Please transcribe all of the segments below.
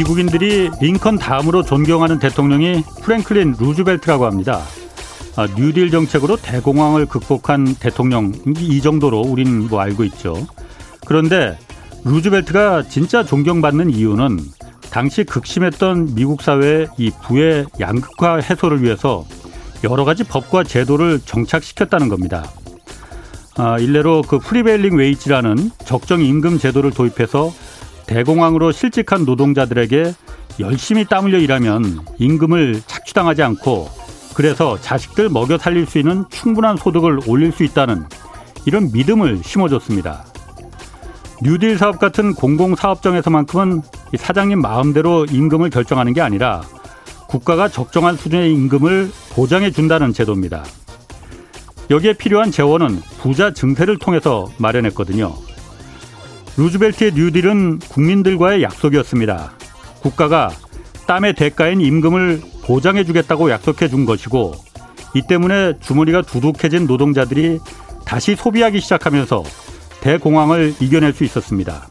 미국인들이 링컨 다음으로 존경하는 대통령이 프랭클린 루즈벨트라고 합니다. 아, 뉴딜 정책으로 대공황을 극복한 대통령 이 정도로 우리는 뭐 알고 있죠. 그런데 루즈벨트가 진짜 존경받는 이유는 당시 극심했던 미국 사회의 이 부의 양극화 해소를 위해서 여러 가지 법과 제도를 정착시켰다는 겁니다. 아, 일례로 그 prevailing wage라는 적정 임금 제도를 도입해서 대공황으로 실직한 노동자들에게 열심히 땀 흘려 일하면 임금을 착취당하지 않고 그래서 자식들 먹여 살릴 수 있는 충분한 소득을 올릴 수 있다는 이런 믿음을 심어줬습니다. 뉴딜 사업 같은 공공사업장에서만큼은 사장님 마음대로 임금을 결정하는 게 아니라 국가가 적정한 수준의 임금을 보장해 준다는 제도입니다. 여기에 필요한 재원은 부자 증세를 통해서 마련했거든요. 루즈벨트의 뉴딜은 국민들과의 약속이었습니다. 국가가 땀의 대가인 임금을 보장해 주겠다고 약속해 준 것이고 이 때문에 주머니가 두둑해진 노동자들이 다시 소비하기 시작하면서 대공황을 이겨낼 수 있었습니다.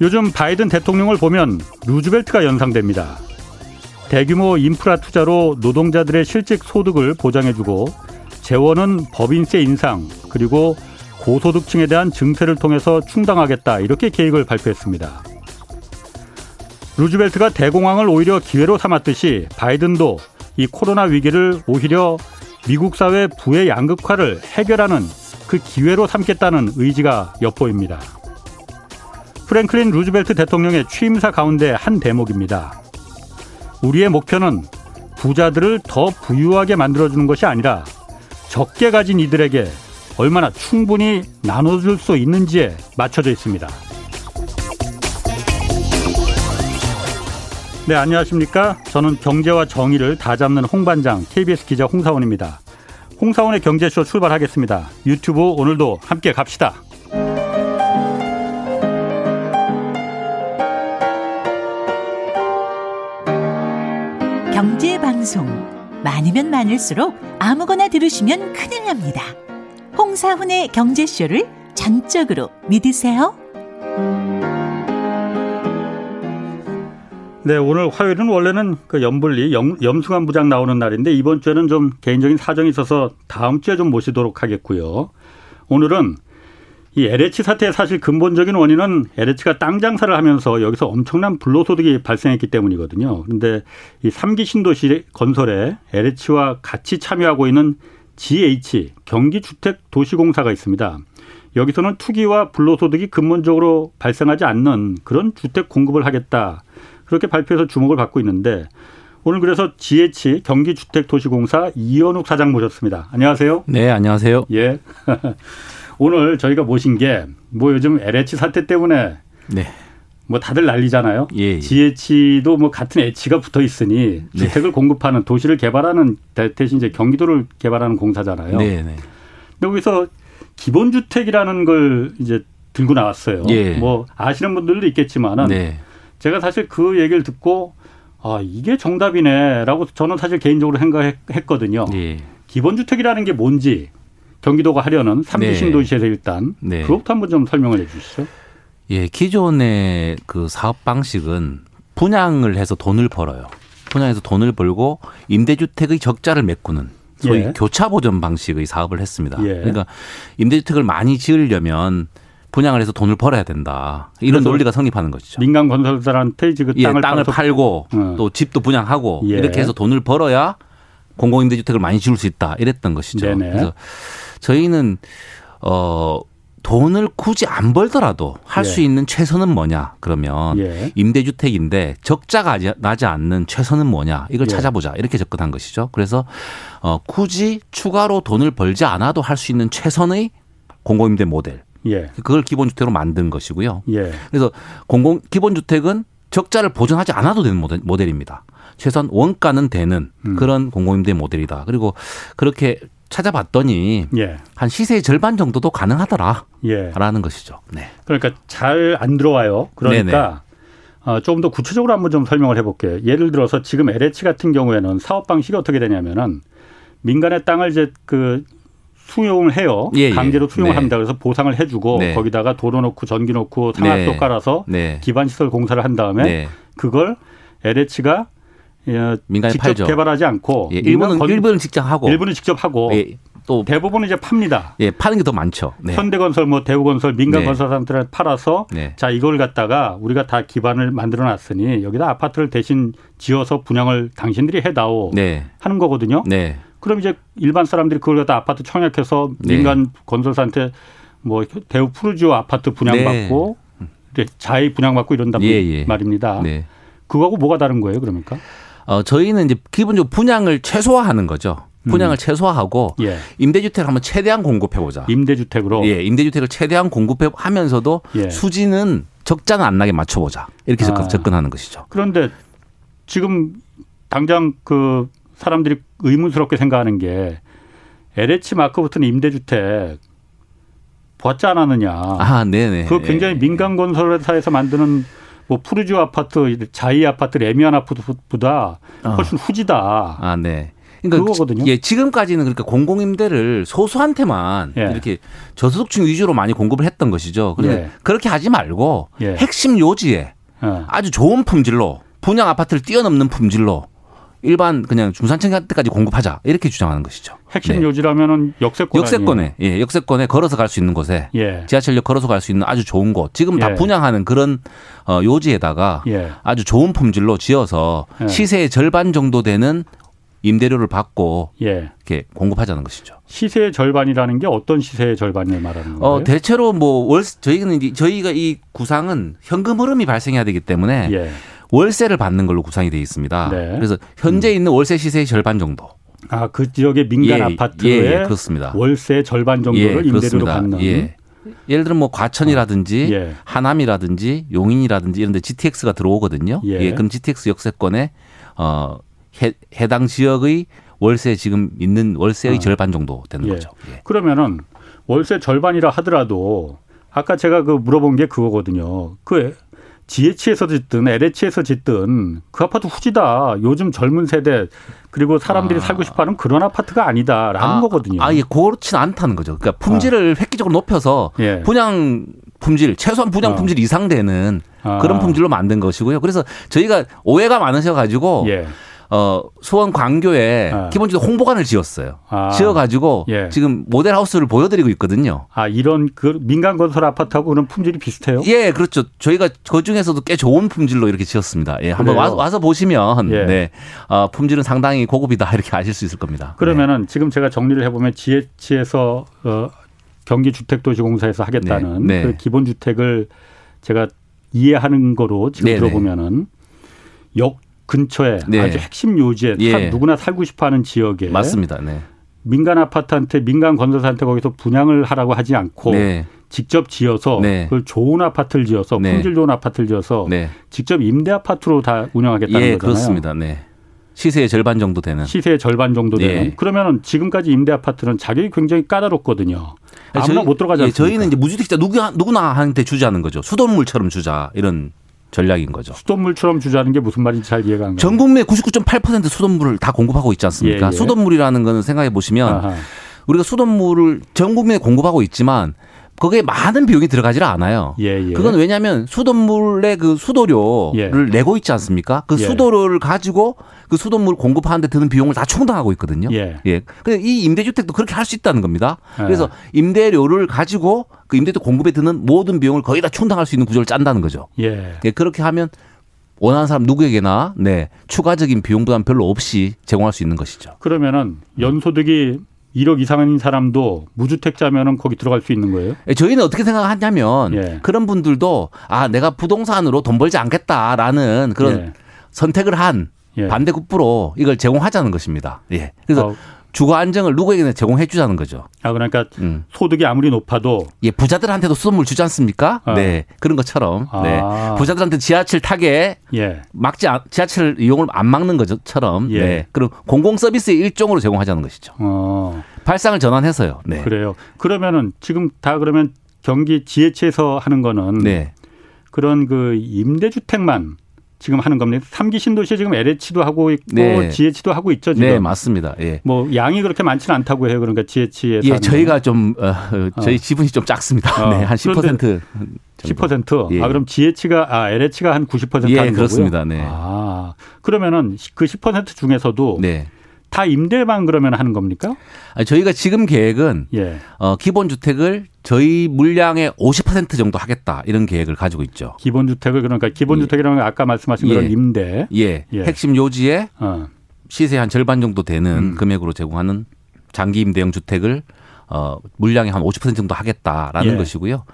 요즘 바이든 대통령을 보면 루즈벨트가 연상됩니다. 대규모 인프라 투자로 노동자들의 실직 소득을 보장해주고 재원은 법인세 인상 그리고 고소득층에 대한 증세를 통해서 충당하겠다 이렇게 계획을 발표했습니다. 루즈벨트가 대공황을 오히려 기회로 삼았듯이 바이든도 이 코로나 위기를 오히려 미국 사회 부의 양극화를 해결하는 그 기회로 삼겠다는 의지가 엿보입니다. 프랭클린 루즈벨트 대통령의 취임사 가운데 한 대목입니다. 우리의 목표는 부자들을 더 부유하게 만들어주는 것이 아니라 적게 가진 이들에게 얼마나 충분히 나눠줄 수 있는지에 맞춰져 있습니다. 네, 안녕하십니까. 저는 경제와 정의를 다 잡는 홍반장 KBS 기자 홍사원입니다. 홍사원의 경제쇼 출발하겠습니다. 유튜브 오늘도 함께 갑시다. 경제 방송 많으면 많을수록 아무거나 들으시면 큰일 납니다. 홍사훈의 경제쇼를 전적으로 믿으세요. 네, 오늘 화요일은 원래는 그 염불리 염, 염승환 부장 나오는 날인데 이번 주에는 좀 개인적인 사정이 있어서 다음 주에 좀 모시도록 하겠고요. 오늘은 이 LH 사태의 사실 근본적인 원인은 LH가 땅 장사를 하면서 여기서 엄청난 불로소득이 발생했기 때문이거든요. 그런데 이 3기 신도시 건설에 LH와 같이 참여하고 있는 GH 경기주택도시공사가 있습니다. 여기서는 투기와 불로소득이 근본적으로 발생하지 않는 그런 주택 공급을 하겠다. 그렇게 발표해서 주목을 받고 있는데 오늘 그래서 GH 경기주택도시공사 이현욱 사장 모셨습니다. 안녕하세요. 네, 안녕하세요. 예. 오늘 저희가 모신 게 뭐 요즘 LH 사태 때문에 네. 뭐 다들 난리잖아요. 예, 예. GH도 뭐 같은 H가 붙어 있으니 네. 주택을 네. 공급하는 도시를 개발하는 대신 이제 경기도를 개발하는 공사잖아요. 네, 네. 근데 여기서 기본 주택이라는 걸 이제 들고 나왔어요. 예. 뭐 아시는 분들도 있겠지만은 네. 제가 사실 그 얘기를 듣고 아 이게 정답이네라고 저는 사실 개인적으로 생각했거든요. 예. 기본 주택이라는 게 뭔지 경기도가 하려는 삼기 네. 신도시에서 일단 네. 그것부터 한번 좀 설명을 해 주시죠. 예, 기존의 그 사업 방식은 분양을 해서 돈을 벌어요. 분양해서 돈을 벌고 임대주택의 적자를 메꾸는 소위 예. 교차 보전 방식의 사업을 했습니다. 예. 그러니까 임대주택을 많이 지으려면 분양을 해서 돈을 벌어야 된다. 이런 논리가 성립하는 것이죠. 민간 건설사한테 그 예, 땅을, 땅을 팔고 어. 또 집도 분양하고 예. 이렇게 해서 돈을 벌어야 공공임대주택을 많이 지을 수 있다. 이랬던 것이죠. 네네. 그래서 저희는 어 돈을 굳이 안 벌더라도 할수 예. 있는 최선은 뭐냐 그러면 예. 임대주택인데 적자가 나지 않는 최선은 뭐냐 이걸 예. 찾아보자 이렇게 접근한 것이죠. 그래서 어 굳이 추가로 돈을 벌지 않아도 할 수 있는 최선의 공공임대 모델 예. 그걸 기본주택으로 만든 것이고요. 예. 그래서 공공 기본주택은 적자를 보전하지 않아도 되는 모델, 모델입니다. 최소한 원가는 되는 음. 그런 공공임대 모델이다. 그리고 그렇게 찾아봤더니 예. 한 시세의 절반 정도도 가능하더라라는 예. 것이죠. 네. 그러니까 잘 안 들어와요. 그러니까 어, 조금 더 구체적으로 한번 좀 설명을 해볼게요. 예를 들어서 지금 LH 같은 경우에는 사업 방식이 어떻게 되냐면은 민간의 땅을 이제 그 수용을 해요. 예, 예. 강제로 수용을 네. 합니다. 그래서 보상을 해주고 네. 거기다가 도로 놓고 전기 놓고 상압도 네. 깔아서 네. 기반 시설 공사를 한 다음에 네. 그걸 LH가 예, 민간에 직접 팔죠. 개발하지 않고 예, 일본은 건, 일본은 직접 하고 일본은 직접 하고 예, 또 대부분은 이제 팝니다. 예, 파는 게 더 많죠. 네. 현대건설, 뭐 대우건설, 민간 네. 건설사람들한테 팔아서 네. 자 이걸 갖다가 우리가 다 기반을 만들어놨으니 여기다 아파트를 대신 지어서 분양을 당신들이 해다오 네. 하는 거거든요. 네. 그럼 이제 일반 사람들이 그걸 갖다 아파트 청약해서 네. 민간 건설사한테 뭐 대우 푸르지오 아파트 분양받고 자의 분양받고 이런단 예, 예. 말입니다. 그거하고 뭐가 다른 거예요, 그러니까? 어, 저희는 이제 기본적으로 분양을 최소화하는 거죠. 분양을 음. 최소화하고 예. 임대주택을 한번 최대한 공급해보자. 임대주택으로? 예, 임대주택을 최대한 공급하면서도 예. 수지는 적자는 안 나게 맞춰보자. 이렇게 아. 접근하는 것이죠. 그런데 지금 당장 그 사람들이 의문스럽게 생각하는 게 LH 마크부터는 임대주택 보았지 않았느냐. 아, 네네. 그 굉장히 민간 건설회사에서 만드는 뭐 푸르지오 아파트, 자이 아파트, 레미안 아파트보다 어. 훨씬 어. 후지다. 아, 네. 그러니까 그거거든요. 예, 지금까지는 그러니까 공공임대를 소수한테만 예. 이렇게 저소득층 위주로 많이 공급을 했던 것이죠. 그런데 예. 그렇게 하지 말고 예. 핵심 요지에 예. 아주 좋은 품질로 분양 아파트를 뛰어넘는 품질로 일반 그냥 중산층한테까지 공급하자 이렇게 주장하는 것이죠. 핵심 네. 요지라면은 역세권 역세권에 예 역세권에 걸어서 갈 수 있는 곳에 예. 지하철역 걸어서 갈 수 있는 아주 좋은 곳 지금 다 예. 분양하는 그런 어, 요지에다가 예. 아주 좋은 품질로 지어서 예. 시세의 절반 정도 되는 임대료를 받고 예. 이렇게 공급하자는 것이죠. 시세의 절반이라는 게 어떤 시세의 절반을 말하는 거예요? 어, 대체로 뭐 월 저희는 저희가 이 구상은 현금 흐름이 발생해야 되기 때문에 예. 월세를 받는 걸로 구상이 되어 있습니다. 네. 그래서 현재 음. 있는 월세 시세의 절반 정도. 아, 그 지역의 민간 예, 아파트의 예, 예, 그렇습니다. 월세 절반 정도를 예, 임대료로 받는. 예. 예를 들면 뭐 과천이라든지 어. 예. 하남이라든지 용인이라든지 이런 데 GTX가 들어오거든요. 예. 그럼 GTX 역세권에 어 해, 해당 지역의 월세 지금 있는 월세의 어. 절반 정도 되는 예. 거죠. 예. 그러면은 월세 절반이라 하더라도 아까 제가 그 물어본 게 그거거든요. 그 GH에서 짓든 LH에서 짓든 그 아파트 후지다. 요즘 젊은 세대 그리고 사람들이 아. 살고 싶어하는 그런 아파트가 아니다라는 아, 거거든요. 아, 예, 그렇진 않다는 거죠. 그러니까 품질을 아. 획기적으로 높여서 예. 분양 품질 최소한 분양 아. 품질 이상 되는 아. 그런 품질로 만든 것이고요. 그래서 저희가 오해가 많으셔가지고. 예. 어, 수원 광교에 아. 기본적으로 홍보관을 지었어요. 아. 지어가지고 예. 지금 모델 하우스를 보여드리고 있거든요. 아 이런 그 민간 건설 아파트하고 그런 품질이 비슷해요? 예, 그렇죠. 저희가 그 중에서도 꽤 좋은 품질로 이렇게 지었습니다. 예, 한번 와, 와서 보시면 예. 네, 어, 품질은 상당히 고급이다 이렇게 아실 수 있을 겁니다. 그러면은 네. 지금 제가 정리를 해보면 GH에서 어, 경기주택도시공사에서 하겠다는 네. 네. 그 기본주택을 제가 이해하는 거로 지금 네, 네. 들어보면은 역 근처에 네. 아주 핵심 요지에 예. 누구나 살고 싶어하는 지역에 맞습니다. 네. 민간 아파트한테 민간 건설사한테 거기서 분양을 하라고 하지 않고 네. 직접 지어서 네. 그걸 좋은 아파트를 지어서 네. 품질 좋은 아파트를 지어서 네. 직접 임대 아파트로 다 운영하겠다는 예, 거잖아요. 그렇습니다. 네. 시세의 절반 정도 되는. 시세의 절반 정도 되는. 예. 그러면은 지금까지 임대 아파트는 자격이 굉장히 까다롭거든요. 아무나 저희, 못 들어가지 않습니까? 예, 저희는 이제 무주택자 누구 누구나 한테 주자는 거죠. 수돗물처럼 주자 이런 전략인 거죠. 수돗물처럼 주자는 게 무슨 말인지 잘 이해가 안 가요. 전 국민의 99.8% 수돗물을 다 공급하고 있지 않습니까? 예, 예. 수돗물이라는 거는 생각해 보시면 아하. 우리가 수돗물을 전 국민에 공급하고 있지만 거기에 많은 비용이 들어가지를 않아요. 예, 예. 그건 왜냐하면 수돗물의 그 수도료를 예. 내고 있지 않습니까? 그 예. 수도료를 가지고 그 수돗물 공급하는데 드는 비용을 다 충당하고 있거든요. 예. 예. 근데 이 임대주택도 그렇게 할 수 있다는 겁니다. 예. 그래서 임대료를 가지고 그 임대주 공급에 드는 모든 비용을 거의 다 충당할 수 있는 구조를 짠다는 거죠. 예. 예. 그렇게 하면 원하는 사람 누구에게나 네 추가적인 비용 부담 별로 없이 제공할 수 있는 것이죠. 그러면은 연소득이 1억 이상인 사람도 무주택자면은 거기 들어갈 수 있는 거예요? 예, 저희는 어떻게 생각하냐면 예. 그런 분들도 아 내가 부동산으로 돈 벌지 않겠다라는 그런 예. 선택을 한 예. 반대급부로 이걸 제공하자는 것입니다. 예. 그래서 어. 주거 안정을 누구에게나 제공해 주자는 거죠. 아 그러니까 음. 소득이 아무리 높아도 예 부자들한테도 수돗물 주지 않습니까? 아. 네 그런 것처럼 아. 네 부자들한테 지하철 타게 예. 막지 지하철 이용을 안 막는 것처럼 예. 네 그럼 공공 서비스의 일종으로 제공하자는 것이죠. 어. 발상을 전환해서요. 네 그래요. 그러면은 지금 다 그러면 경기 지혜체에서 하는 거는 네. 그런 그 임대주택만 지금 하는 겁니다. 삼기 신도시 지금 LH도 하고 있고 네. GH도 하고 있죠. 지금. 네, 맞습니다. 예. 뭐 양이 그렇게 많지는 않다고 해요. 그러니까 GH에서 예, 저희가 좀 어, 저희 어. 지분이 좀 작습니다. 어. 네, 한 10%. 정도. 10%. 예. 아 그럼 GH가 아 LH가 한 90% 예, 하는 그렇습니다. 거고요? 네. 아 그러면은 그 10% 중에서도 네. 다 임대만 그러면 하는 겁니까? 아니, 저희가 지금 계획은 예. 어, 기본 주택을 저희 물량의 50% 정도 하겠다 이런 계획을 가지고 있죠. 기본 주택을 그러니까 기본 예. 주택이라는 건 아까 말씀하신 예. 그런 임대. 예. 예. 핵심 요지에 어. 시세 한 절반 정도 되는 음. 금액으로 제공하는 장기 임대형 주택을 어, 물량의 한 50% 정도 하겠다라는 예. 것이고요.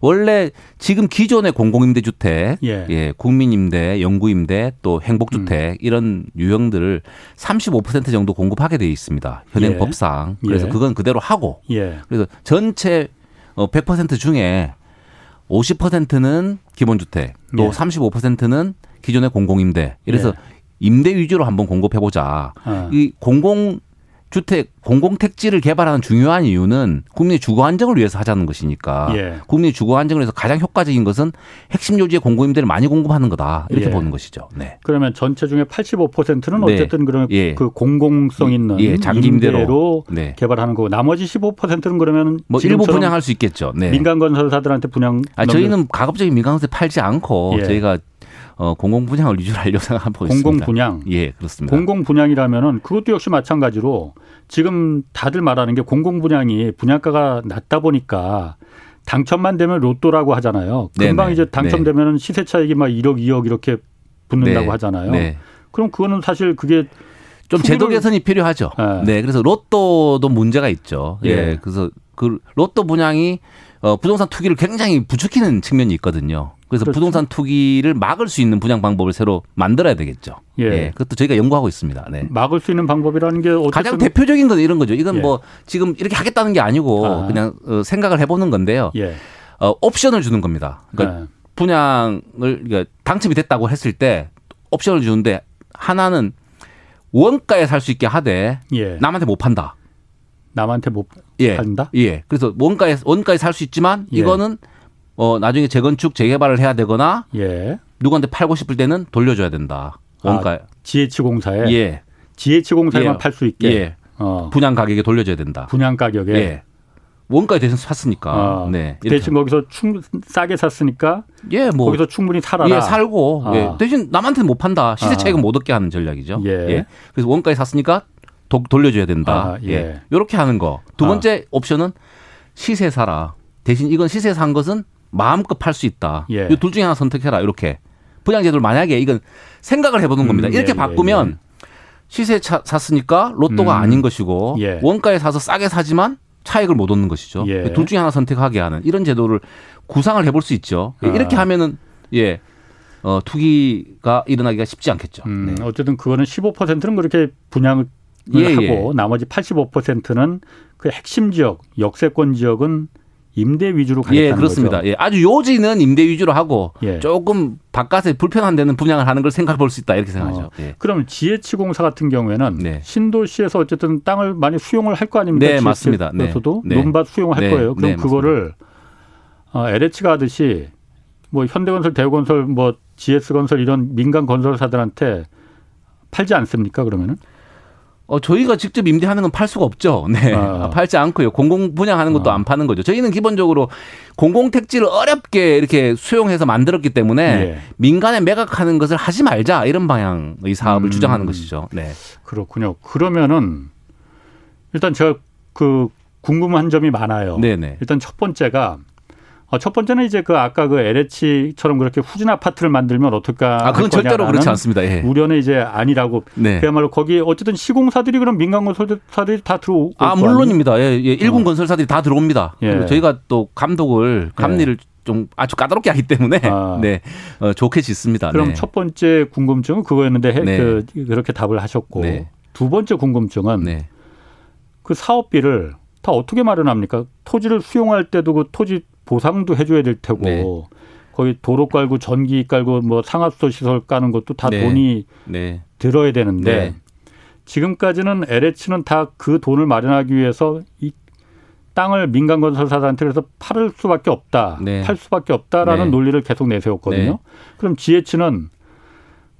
원래 지금 기존의 공공임대 주택, 예. 예 국민임대, 영구임대, 또 행복주택 음. 이런 유형들을 35% 정도 공급하게 돼 있습니다. 현행 예. 법상. 그래서 예. 그건 그대로 하고. 예. 그래서 전체 100% 어, 중에 50%는 기본주택, 또 예. 35%는 기존의 공공임대. 이래서 예. 임대 위주로 한번 공급해 보자. 어. 이 공공 주택 공공택지를 개발하는 중요한 이유는 국민의 주거 안정을 위해서 하자는 것이니까 예. 국민의 주거 안정을 위해서 가장 효과적인 것은 핵심 요지의 공공임대를 많이 공급하는 거다 이렇게 예. 보는 것이죠. 네. 그러면 전체 중에 85%는 네. 어쨌든 그러면 예. 그 공공성 있는 예. 장기임대로 네. 개발하는 거고 나머지 15%는 그러면 뭐 일부 분양할 수 있겠죠. 네. 민간 건설사들한테 분양. 아, 저희는 가급적이 민간 건설 팔지 않고 예. 저희가 어, 공공 분양을 위주로 하려고 생각하고 있습니다. 공공 분양. 예, 그렇습니다. 공공 분양이라면은 그것도 역시 마찬가지로 지금 다들 말하는 게 공공 분양이 분양가가 낮다 보니까 당첨만 되면 로또라고 하잖아요. 금방 네네. 이제 당첨되면은 시세 차익이 막 1억, 2억 이렇게 붙는다고 네. 하잖아요. 네. 그럼 그거는 사실 그게 좀 제도 개선이 필요하죠. 네. 네. 그래서 로또도 문제가 있죠. 예. 예. 그래서 그 로또 분양이 어, 부동산 투기를 굉장히 부추기는 측면이 있거든요. 그래서 그렇죠. 부동산 투기를 막을 수 있는 분양 방법을 새로 만들어야 되겠죠. 예. 예. 그것도 저희가 연구하고 있습니다. 네. 막을 수 있는 방법이라는 게 가장 대표적인 건 이런 거죠. 이건 예. 뭐 지금 이렇게 하겠다는 게 아니고 아. 그냥 어, 생각을 해보는 건데요. 예. 어, 옵션을 주는 겁니다. 그러니까 네. 분양을 그러니까 당첨이 됐다고 했을 때 옵션을 주는데 하나는 원가에 살 수 있게 하되 예. 남한테 못 판다. 남한테 못 예. 판다? 예. 그래서 원가에 원가에 살 수 있지만 예. 이거는 어 나중에 재건축 재개발을 해야 되거나 예. 누구한테 팔고 싶을 때는 돌려줘야 된다. 원가. 아, GH공사에. 예. GH공사에만 예. 팔수 있게. 예. 어. 분양 가격에 돌려줘야 된다. 분양 가격에. 예. 원가에 대해서 샀으니까. 어. 네. 대신 거기서 충 싸게 샀으니까. 예, 뭐 거기서 충분히 살아라. 예, 살고. 아. 예. 대신 남한테는 못 판다. 시세 아. 차익은 아. 못 얻게 하는 전략이죠. 예. 예. 그래서 원가에 샀으니까 도, 돌려줘야 된다. 아, 예. 예. 이렇게 하는 거. 두 아. 번째 옵션은 시세 사라. 대신 이건 시세 산 것은 마음껏 팔 수 있다. 예. 이둘 중에 하나 선택해라. 이렇게 분양제도를 만약에 이건 생각을 해보는 겁니다. 음, 이렇게 예, 예 바꾸면 예. 시세 차, 샀으니까 로또가 음. 아닌 것이고 예. 원가에 사서 싸게 사지만 차익을 못 얻는 것이죠. 예. 둘 중에 하나 선택하게 하는 이런 제도를 구상을 해볼 수 있죠. 아. 이렇게 하면은 예. 어, 투기가 일어나기가 쉽지 않겠죠. 음, 네. 어쨌든 그거는 15%는 그렇게 분양을 하고 나머지 85%는 그 핵심 지역, 역세권 지역은 임대 위주로 가겠다는 예, 그렇습니다. 거죠. 예, 아주 요지는 임대 위주로 하고 예. 조금 바깥에 불편한 데는 분양을 하는 걸 생각해 볼 수 있다 이렇게 생각하죠. 어. 예. 그럼 지혜치공사 같은 경우에는 네. 신도시에서 어쨌든 땅을 많이 수용을 할 거 아닙니까? 네, 맞습니다. 네. 도 네. 논밭 수용할 네. 거예요. 그럼 네, 그거를 어, LH가 하듯이 뭐 현대건설, 대우건설, 뭐 GS건설 이런 민간 건설사들한테 팔지 않습니까? 그러면은? 어, 저희가 직접 임대하는 건 팔 수가 없죠. 네. 아. 팔지 않고요. 공공 분양하는 것도 아. 안 파는 거죠. 저희는 기본적으로 공공 택지를 어렵게 이렇게 수용해서 만들었기 때문에 예. 민간에 매각하는 것을 하지 말자 이런 방향의 사업을 음. 주장하는 것이죠. 네. 그렇군요. 그러면은 일단 제가 그 궁금한 점이 많아요. 네네. 일단 첫 번째가 어, 첫 번째는 이제 그 아까 그 LH처럼 그렇게 후진 아파트를 만들면 어떨까? 아, 그건 절대로 그렇지 않습니다. 예. 우려는 이제 아니라고. 네. 그야말로 거기 어쨌든 시공사들이 그럼 민간 건설사들이 다 들어오고. 아, 물론입니다. 예, 예. 일군 어. 건설사들이 다 들어옵니다. 예. 저희가 또 감독을 감리를 예. 좀 아주 까다롭게 하기 때문에 아. 네 어, 좋게 짓습니다. 그럼 네. 첫 번째 궁금증은 그거였는데 네. 그, 그렇게 답을 하셨고 네. 두 번째 궁금증은 네. 그 사업비를 다 어떻게 마련합니까? 토지를 수용할 때도 그 토지 보상도 해줘야 될 테고 네. 거기 도로 깔고 전기 깔고 뭐 상하수도 시설 까는 것도 다 네. 돈이 네. 들어야 되는데 네. 지금까지는 LH는 다 그 돈을 마련하기 위해서 이 땅을 민간 건설사들한테 그래서 팔을 수밖에 없다, 네. 팔 수밖에 없다라는 네. 논리를 계속 내세웠거든요. 그럼 GH는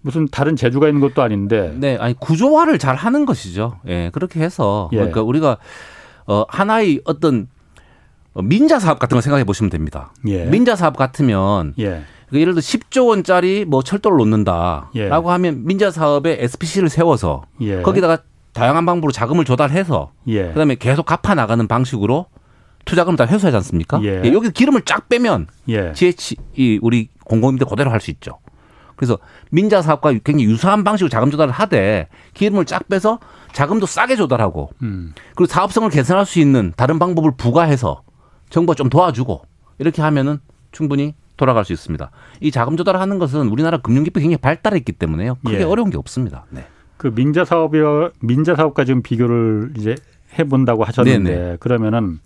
무슨 다른 재주가 있는 것도 아닌데. 네, 아니 구조화를 잘 하는 것이죠. 예, 그렇게 해서 예. 그러니까 우리가 어 하나의 어떤 민자 사업 같은 걸 생각해 보시면 됩니다. 예. 민자 사업 같으면 예. 그러니까 예를 들어 10조 원짜리 뭐 철도를 놓는다라고 예. 하면 민자 사업에 SPC를 세워서 예. 거기다가 다양한 방법으로 자금을 조달해서 예. 그다음에 계속 갚아 나가는 방식으로 투자금을 다 회수하지 않습니까? 예. 예, 여기 기름을 쫙 빼면 예. GH 이 우리 공공임대 그대로 할 수 있죠. 그래서 민자 사업과 굉장히 유사한 방식으로 자금 조달을 하되 기름을 쫙 빼서 자금도 싸게 조달하고 음. 그리고 사업성을 개선할 수 있는 다른 방법을 부과해서 정부가 좀 도와주고 이렇게 하면은 충분히 돌아갈 수 있습니다. 이 자금 조달을 하는 것은 우리나라 금융기법이 굉장히 발달했기 때문에요. 크게 예. 어려운 게 없습니다. 네. 그 민자 사업이와 민자 사업과 지금 비교를 이제 해본다고 하셨는데 네네. 그러면은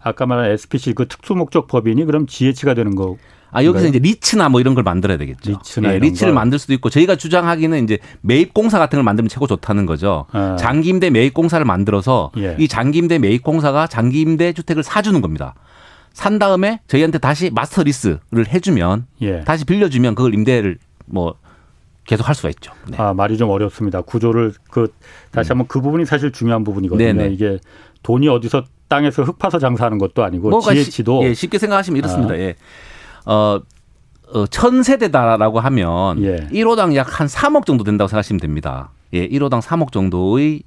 아까 말한 SPC 그 특수 목적 법인이 그럼 GH가 되는 거. 아 여기서 이제 리츠나 뭐 이런 걸 만들어야 되겠죠. 리츠나 예, 리츠를 만들 수도 있고 저희가 주장하기는 이제 매입공사 같은 걸 만들면 최고 좋다는 거죠. 아. 장기임대 매입공사를 만들어서 예. 이 장기임대 매입공사가 장기임대 주택을 사주는 겁니다. 산 다음에 저희한테 다시 master lease를 해주면 예. 다시 빌려주면 그걸 임대를 뭐 계속 할 수가 있죠. 네. 아 말이 좀 어렵습니다. 구조를 그 다시 한번 그 부분이 사실 중요한 부분이거든요. 네네. 이게 돈이 어디서 땅에서 흙 파서 장사하는 것도 아니고 GH도 예, 쉽게 생각하시면 이렇습니다. 아. 예. 어, 어, 천 세대다라고 하면 예. 1호당 약 한 3억 정도 된다고 생각하시면 됩니다. 예, 1호당 3억 정도의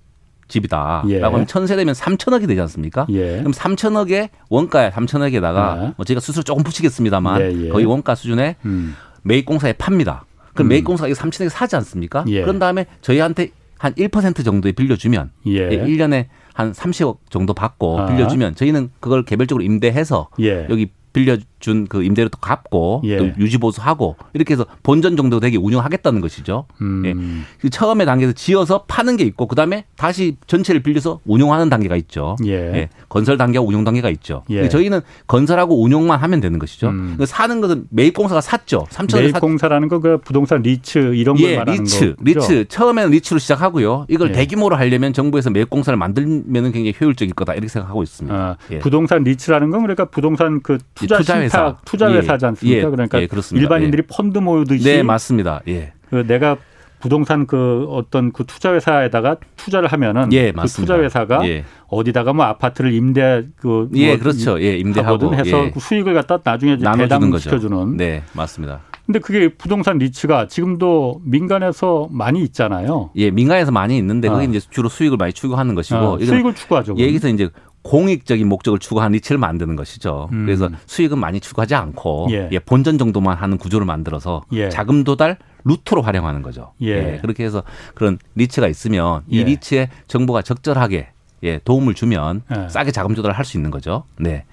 집이다라고 예. 하면 천 세대면 3천억이 되지 않습니까? 예. 그럼 3천억의 원가에 3천억에다가 예. 뭐 제가 수술 조금 붙이겠습니다만 예, 예. 거의 원가 수준의 음. 매입공사에 팝니다. 그럼 음. 매입공사가 이 3천억에 사지 않습니까? 예. 그런 다음에 저희한테 한 1% 정도에 빌려주면 예. 1년에 한 30억 정도 받고 아. 빌려주면 저희는 그걸 개별적으로 임대해서 예. 여기 빌려 준 그 임대료 도 갚고 예. 또 유지 보수하고 이렇게 해서 본전 정도 되게 운영하겠다는 것이죠. 음. 예. 그 처음에 단계에서 지어서 파는 게 있고 그다음에 다시 전체를 빌려서 운용하는 단계가 있죠. 예. 예. 건설 단계와 운용 단계가 있죠. 예. 저희는 건설하고 운용만 하면 되는 것이죠. 음. 그 사는 것은 매입공사가 샀죠. 3천 매입공사라는 거그 부동산 리츠 이런 걸 예, 말하는 리츠, 거죠. 리츠. 처음에는 리츠로 시작하고요. 이걸 예. 대규모로 하려면 정부에서 매입공사를 만들면 굉장히 효율적일 거다 이렇게 생각하고 있습니다. 아, 예. 부동산 리츠라는 건 그러니까 부동산 그 투자, 투자 회사 투자 회사지 않습니까? 예. 그러니까 예, 일반인들이 펀드 모으듯이 네, 맞습니다. 예. 그 내가 부동산 그 어떤 그 투자 회사에다가 투자를 하면은 예, 그 투자 회사가 예. 어디다가 뭐 아파트를 임대 그 예, 뭐 그렇죠. 예, 임대하고 해서 예. 그 수익을 갖다 나중에 배당 시켜주는 네, 맞습니다. 근데 그게 부동산 리츠가 지금도 민간에서 많이 있잖아요. 예, 민간에서 많이 있는데 아. 그게 이제 주로 수익을 많이 추구하는 것이고 아, 수익을 추구하죠. 여기서 이제 공익적인 목적을 추구하는 리츠를 만드는 것이죠. 음. 그래서 수익은 많이 추구하지 않고 예. 예, 본전 정도만 하는 구조를 만들어서 예. 자금 도달 루트로 활용하는 거죠. 예. 예. 그렇게 해서 그런 리츠가 있으면 이 예. 리츠에 정부가 적절하게 예, 도움을 주면 예. 싸게 자금 조달을 할 수 있는 거죠. 네.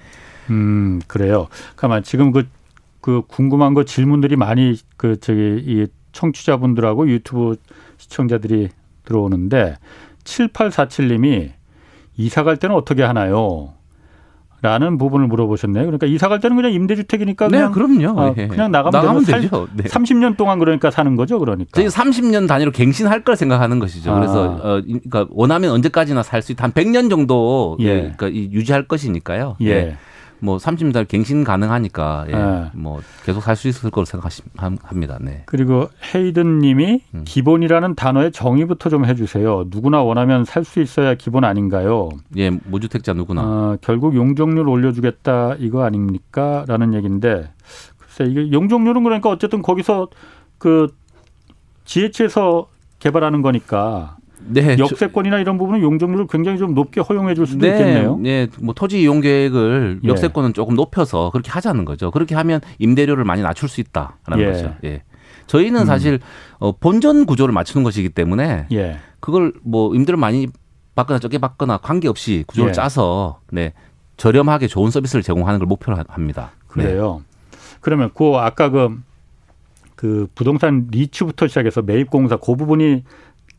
음, 그래요. 가만 지금 그, 그 궁금한 거 질문들이 많이 그 저기 이 청취자분들하고 유튜브 시청자들이 들어오는데 7847님이 이사 갈 때는 어떻게 하나요? 라는 부분을 물어보셨네요. 그러니까 이사 갈 때는 그냥 임대주택이니까 네, 그냥 네, 그럼요. 아, 예. 그냥 나가면, 나가면 되죠. 네. 30년 동안 그러니까 사는 거죠, 그러니까. 저희 30년 단위로 갱신할 걸 생각하는 것이죠. 아. 그래서 어 그러니까 원하면 언제까지나 살 수 있다. 한 100년 정도 예. 그러니까 유지할 것이니까요. 예. 예. 뭐 30달 갱신 가능하니까 예. 네. 뭐 계속 살 수 있을 거로 생각합니다. 네. 그리고 헤이든 님이 음. 기본이라는 단어의 정의부터 좀 해주세요. 누구나 원하면 살 수 있어야 기본 아닌가요? 예, 무주택자 누구나. 어, 결국 용적률 올려주겠다 이거 아닙니까? 라는 얘기인데 글쎄 이게 용적률은 그러니까 어쨌든 거기서 그 GH에서 개발하는 거니까 네, 역세권이나 이런 부분은 용적률을 굉장히 좀 높게 허용해 줄 수도 네, 있겠네요. 네, 뭐 토지 이용 계획을 예. 역세권은 조금 높여서 그렇게 하자는 거죠. 그렇게 하면 임대료를 많이 낮출 수 있다라는 예. 거죠. 예. 저희는 음. 사실 어, 본전 구조를 맞추는 것이기 때문에 예. 그걸 뭐 임대료 많이 받거나 적게 받거나 관계없이 구조를 예. 짜서 네, 저렴하게 좋은 서비스를 제공하는 걸 목표로 합니다. 네. 그래요. 네. 그러면 그 아까 그, 그 부동산 리츠부터 시작해서 매입공사 그 부분이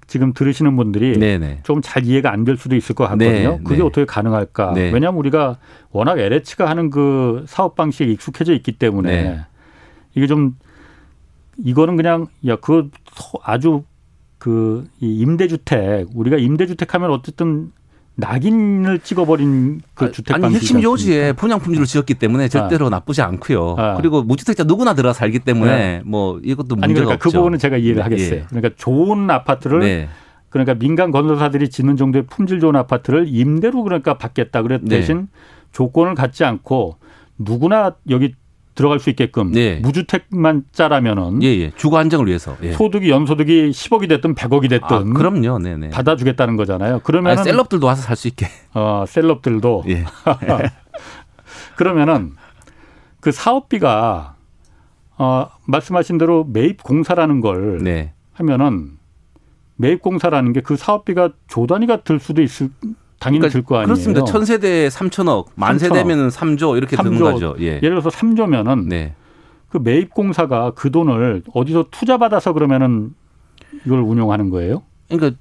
지금 들으시는 분들이 좀잘 이해가 안 될 수도 있을 것 같거든요. 네, 그게 네. 어떻게 가능할까? 네. 왜냐하면 우리가 워낙 LH가 하는 그 사업 방식에 익숙해져 있기 때문에 네. 이게 좀 이거는 그냥 야 그 아주 그 임대주택 우리가 임대주택 하면 어쨌든 낙인을 찍어버린 그 아, 주택 아니 핵심 요지에 분양 품질을 지었기 때문에 절대로 아. 나쁘지 않고요. 아. 그리고 무주택자 누구나 들어 살기 때문에 네. 뭐 이것도 문제가 아니 그러니까 그 없죠. 그 부분은 제가 이해를 네. 하겠어요. 예. 그러니까 좋은 아파트를 네. 그러니까 민간 건설사들이 짓는 정도의 품질 좋은 아파트를 임대로 그러니까 받겠다. 그랬 네. 대신 조건을 갖지 않고 누구나 여기 들어갈 수 있게끔 네. 무주택만 짜라면은 예, 예. 주거 안정을 위해서 예. 소득이 연소득이 10억이 됐든 100억이 됐든 아, 그럼요. 네, 네. 받아주겠다는 거잖아요. 그러면 셀럽들도 와서 살 수 있게. 어, 셀럽들도 예. 그러면은 그 사업비가 어, 말씀하신 대로 매입 공사라는 걸 네. 하면은 매입 공사라는 게 그 사업비가 조 단위가 들 수도 있을 당연히 그러니까 들거 아니에요. 그렇습니다. 천세대 3천억, 만세대면은 3조 이렇게 3조, 드는 거죠. 예. 예를 들어서 3조면은 네. 그 매입 공사가 그 돈을 어디서 투자 받아서 그러면은 이걸 운용하는 거예요? 그러니까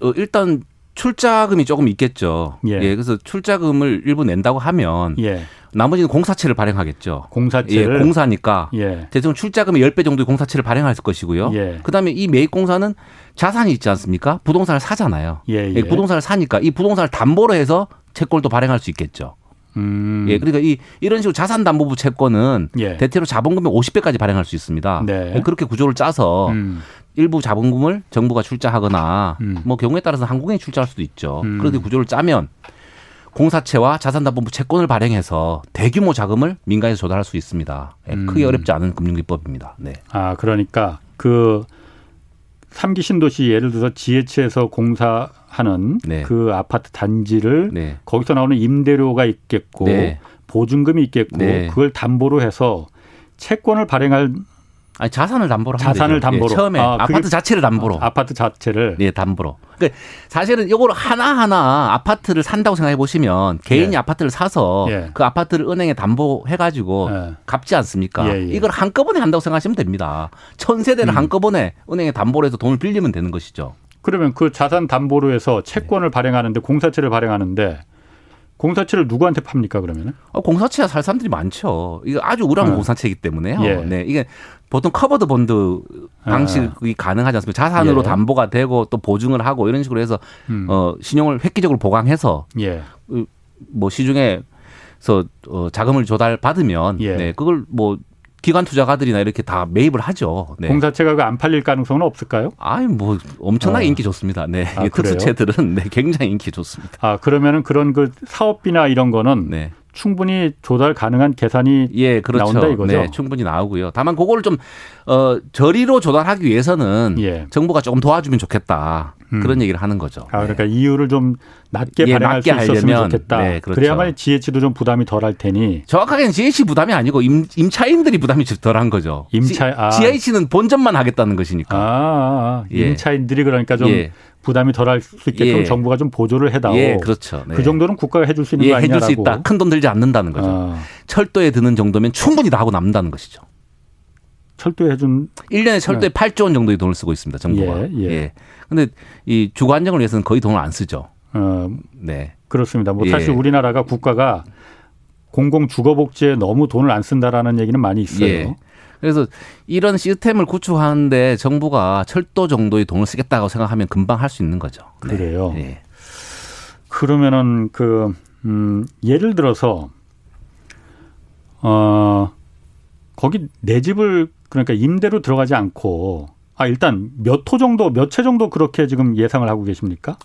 어, 일단 출자금이 조금 있겠죠. 예. 예. 그래서 출자금을 일부 낸다고 하면 예. 나머지는 공사채를 발행하겠죠. 공사채를 예, 공사니까 예. 대충 출자금의 10배 정도의 공사채를 발행할 것이고요. 예. 그다음에 이 매입 공사는 자산이 있지 않습니까? 부동산을 사잖아요. 예, 예. 부동산을 사니까 이 부동산을 담보로 해서 채권도 발행할 수 있겠죠. 음. 예, 그러니까 이 이런 식으로 자산담보부 채권은 예. 대체로 자본금의 50배까지 발행할 수 있습니다. 네. 예, 그렇게 구조를 짜서 음. 일부 자본금을 정부가 출자하거나 음. 뭐 경우에 따라서 한국인이 출자할 수도 있죠. 음. 그렇게 구조를 짜면 공사채와 자산담보부 채권을 발행해서 대규모 자금을 민간에서 조달할 수 있습니다. 예, 크게 음. 어렵지 않은 금융기법입니다. 네. 아 그러니까 그 삼기 신도시 예를 들어서 지혜체에서 공사 하는 네. 그 아파트 단지를 네. 거기서 나오는 임대료가 있겠고 네. 보증금이 있겠고 네. 그걸 담보로 해서 채권을 발행할 아니 자산을 담보로 자산을 담보로 예, 처음에 아, 아파트 자체를 담보로 아, 파트 자체를 예 담보로 그러니까 사실은 이걸 하나 하나 아파트를 산다고 생각해 보시면 개인이 예. 아파트를 사서 예. 그 아파트를 은행에 담보해 가지고 예. 갚지 않습니까 예, 예. 이걸 한꺼번에 한다고 생각하시면 됩니다 천 세대를 음. 한꺼번에 은행에 담보로 해서 돈을 빌리면 되는 것이죠 그러면 그 자산 담보로 해서 채권을 발행하는데 공사채를 발행하는데 공사채를 누구한테 팝니까 그러면은? 어, 공사채야 살 사람들이 많죠. 이거 아주 우량한 어. 공사채이기 때문에요. 예. 네, 이게 보통 covered bond 방식이 아. 가능하지 않습니까? 자산으로 예. 담보가 되고 또 보증을 하고 이런 식으로 해서 음. 어, 신용을 획기적으로 보강해서 예. 뭐 시중에서 어, 자금을 조달 받으면 예. 네, 그걸 뭐 기관 투자가들이나 이렇게 다 매입을 하죠. 네. 공사채가 안 팔릴 가능성은 없을까요? 아니 뭐 엄청나게 어. 인기 좋습니다. 네. 아, 특수채들은 네, 굉장히 인기 좋습니다. 아 그러면은 그런 그 사업비나 이런 거는 네. 충분히 조달 가능한 계산이 예, 그렇죠. 나온다 이거죠. 네, 충분히 나오고요. 다만 그거를 좀 어, 저리로 조달하기 위해서는 예. 정부가 조금 도와주면 좋겠다. 음. 그런 얘기를 하는 거죠. 아, 그러니까 네. 이유를 좀 낮게 예, 발행할 낮게 수 있었으면 하려면, 좋겠다. 네, 그렇죠. 그래야만 GH도 좀 부담이 덜할 테니. 정확하게는 GH 부담이 아니고 임, 임차인들이 부담이 덜한 거죠. 임차 아. GH는 본전만 하겠다는 것이니까. 아, 아, 아. 예. 임차인들이 그러니까 좀 예. 부담이 덜할 수 있게끔 예. 정부가 좀 보조를 해다오. 예, 그렇죠. 네. 그 정도는 국가가 해줄 수 있는 예, 거 아니냐라고. 해줄 수 있다. 큰 돈 들지 않는다는 거죠. 아. 철도에 드는 정도면 충분히 다 하고 남는다는 것이죠. 철도에 해준 1년에 철도에 네. 8조 원 정도의 돈을 쓰고 있습니다. 정부가. 예. 예. 예. 근데 이 주거 안정을 위해서는 거의 돈을 안 쓰죠. 어, 네. 그렇습니다. 뭐 사실 예. 우리나라가 국가가 공공 주거 복지에 너무 돈을 안 쓴다라는 얘기는 많이 있어요. 예. 그래서 이런 시스템을 구축하는데 정부가 철도 정도의 돈을 쓰겠다고 생각하면 금방 할 수 있는 거죠. 네. 그래요. 네. 그러면은 그 음, 예를 들어서 어 거기 내 집을 그러니까 임대로 들어가지 않고 아 일단 몇 호 정도 몇 채 정도 그렇게 지금 예상을 하고 계십니까?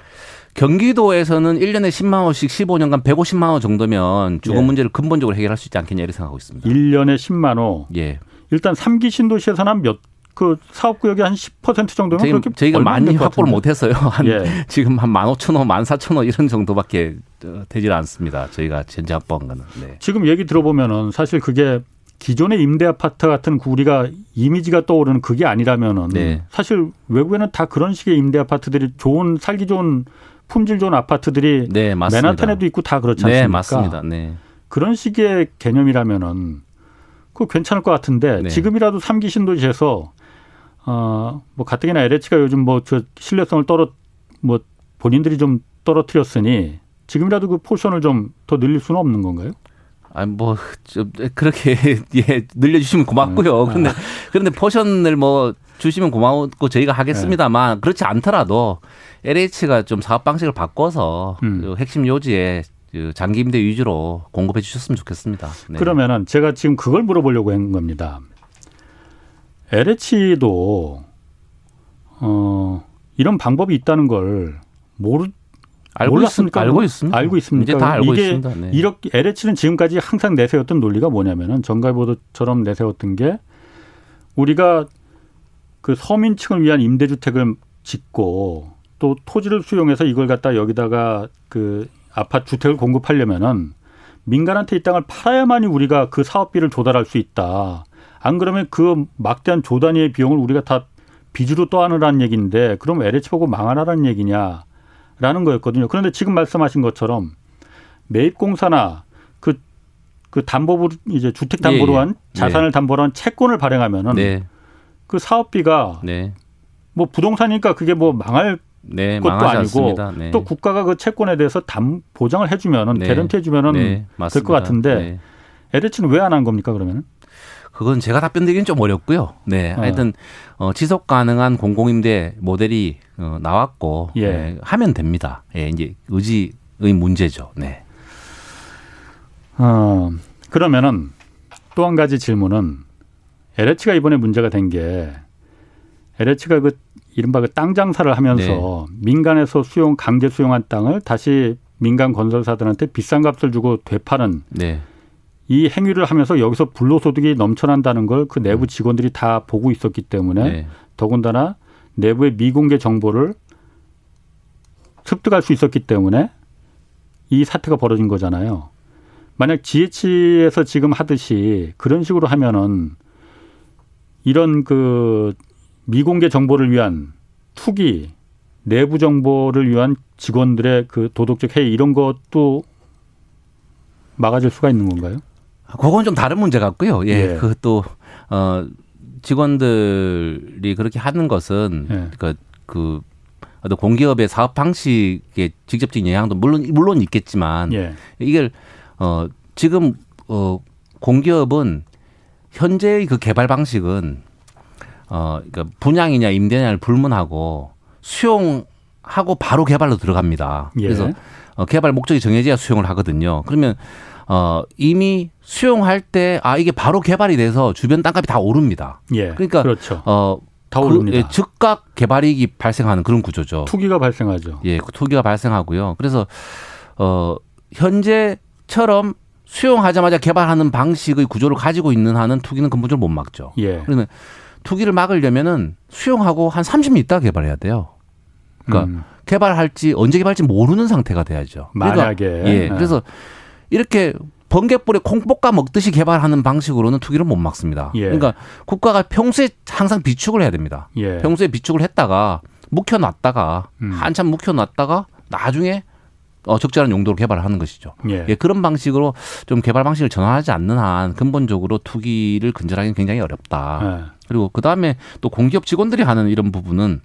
경기도에서는 1년에 10만 원씩 15년간 150만 원 정도면 주거 예. 문제를 근본적으로 해결할 수 있지 않겠냐 이렇게 생각하고 있습니다. 1년에 10만 원. 예. 일단 3기 신도시에서는 한몇 그 사업 구역이 한 10% 정도면 저희, 그렇게 저희가 많이 확보를 못 했어요. 한 예. 지금 한 15,000원, 14,000원 이런 정도밖에 되질 않습니다. 저희가 전제 확보한 거는. 네. 지금 얘기 들어보면은 사실 그게 기존의 임대 아파트 같은 우리가 이미지가 떠오르는 그게 아니라면은 네. 사실 외국에는 다 그런 식의 임대 아파트들이 좋은 살기 좋은 품질 좋은 아파트들이 네, 맨하탄에도 있고 다 그렇지 네, 않습니까? 네, 맞습니다. 네. 그런 식의 개념이라면은 그 괜찮을 것 같은데 네. 지금이라도 3기 신도시에서 어뭐 가뜩이나 LH가 요즘 뭐 저 신뢰성을 떨어 뭐 본인들이 좀 떨어뜨렸으니 지금이라도 그 포션을 좀 더 늘릴 수는 없는 건가요? 아니 뭐좀 그렇게 예 늘려주시면 고맙고요. 음. 그런데 그런데 포션을 뭐 주시면 고마웠고 저희가 하겠습니다만 네. 그렇지 않더라도 LH가 좀 사업 방식을 바꿔서 음. 그 핵심 요지에 그 장기 임대 위주로 공급해 주셨으면 좋겠습니다. 네. 그러면은 제가 지금 그걸 물어보려고 한 겁니다. LH도 어 이런 방법이 있다는 걸 모르 알고 몰랐습니까? 알고 있습니다. 알고 있습니까? 이제 다 알고 이게 있습니다. 네. 이렇게 LH는 지금까지 항상 내세웠던 논리가 뭐냐면은 정갈보도처럼 내세웠던 게 우리가 그 서민층을 위한 임대주택을 짓고 또 토지를 수용해서 이걸 갖다 여기다가 그 아파트 주택을 공급하려면은 민간한테 이 땅을 팔아야만이 우리가 그 사업비를 조달할 수 있다. 안 그러면 그 막대한 조 단위의 비용을 우리가 다 빚으로 떠안으라는 얘기인데 그럼 LH 보고 망하라는 얘기냐 라는 거였거든요. 그런데 지금 말씀하신 것처럼 매입공사나 그, 그 담보부 이제 주택 담보로 예, 예. 한 자산을 네. 담보로 한 채권을 발행하면은 네. 그 사업비가 네. 뭐 부동산이니까 그게 뭐 망할 네, 것도 아니고 네. 또 국가가 그 채권에 대해서 담 보장을 해주면은 네. 개런티 해주면은 네, 될것 같은데 LH는 왜 안 한 겁니까 그러면은? 그건 제가 답변드리긴 좀 어렵고요. 네, 어. 하여튼 어, 지속 가능한 공공임대 모델이 어, 나왔고 예. 네, 하면 됩니다. 예, 이제 의지의 문제죠. 네. 어, 그러면은 또 한 가지 질문은 LH가 이번에 문제가 된 게 LH가 그 이른바 그 땅 장사를 하면서 네. 민간에서 수용 강제 수용한 땅을 다시 민간 건설사들한테 비싼 값을 주고 되파는 네. 이 행위를 하면서 여기서 불로소득이 넘쳐난다는 걸 그 내부 음. 직원들이 다 보고 있었기 때문에 네. 더군다나 내부의 미공개 정보를 습득할 수 있었기 때문에 이 사태가 벌어진 거잖아요. 만약 GH에서 지금 하듯이 그런 식으로 하면은 이런 그 미공개 정보를 위한 투기, 내부 정보를 위한 직원들의 그 도덕적 해이 이런 것도 막아질 수가 있는 건가요? 그건 좀 다른 문제 같고요. 예. 예. 그것도 어 직원들이 그렇게 하는 것은 예. 그, 그 어떤 공기업의 사업 방식에 직접적인 영향도 물론 물론 있겠지만 예. 이걸 어 지금 어 공기업은 현재의 그 개발 방식은 어, 그러니까 분양이냐 임대냐를 불문하고 수용하고 바로 개발로 들어갑니다. 예. 그래서 어, 개발 목적이 정해져야 수용을 하거든요. 그러면 어, 이미 수용할 때 아 이게 바로 개발이 돼서 주변 땅값이 다 오릅니다. 예. 그러니까 그렇죠. 어, 다 오릅니다. 그, 예, 즉각 개발이익이 발생하는 그런 구조죠. 투기가 발생하죠. 예, 그 투기가 발생하고요. 그래서 어, 현재처럼 수용하자마자 개발하는 방식의 구조를 가지고 있는 한은 투기는 근본적으로 못 막죠. 예. 그러면 투기를 막으려면은 수용하고 한 30년 있다 개발해야 돼요. 그러니까 음. 개발할지 언제 개발할지 모르는 상태가 돼야죠. 그러니까 만약에 예. 그래서 이렇게 번개불에 콩 볶아 먹듯이 개발하는 방식으로는 투기를 못 막습니다. 예. 그러니까 국가가 평소에 항상 비축을 해야 됩니다. 예. 평소에 비축을 했다가 묵혀놨다가 음. 한참 묵혀놨다가 나중에 어, 적절한 용도로 개발을 하는 것이죠. 예. 예. 그런 방식으로 좀 개발 방식을 전환하지 않는 한 근본적으로 투기를 근절하기는 굉장히 어렵다. 예. 그리고 그 다음에 또 공기업 직원들이 하는 이런 부분은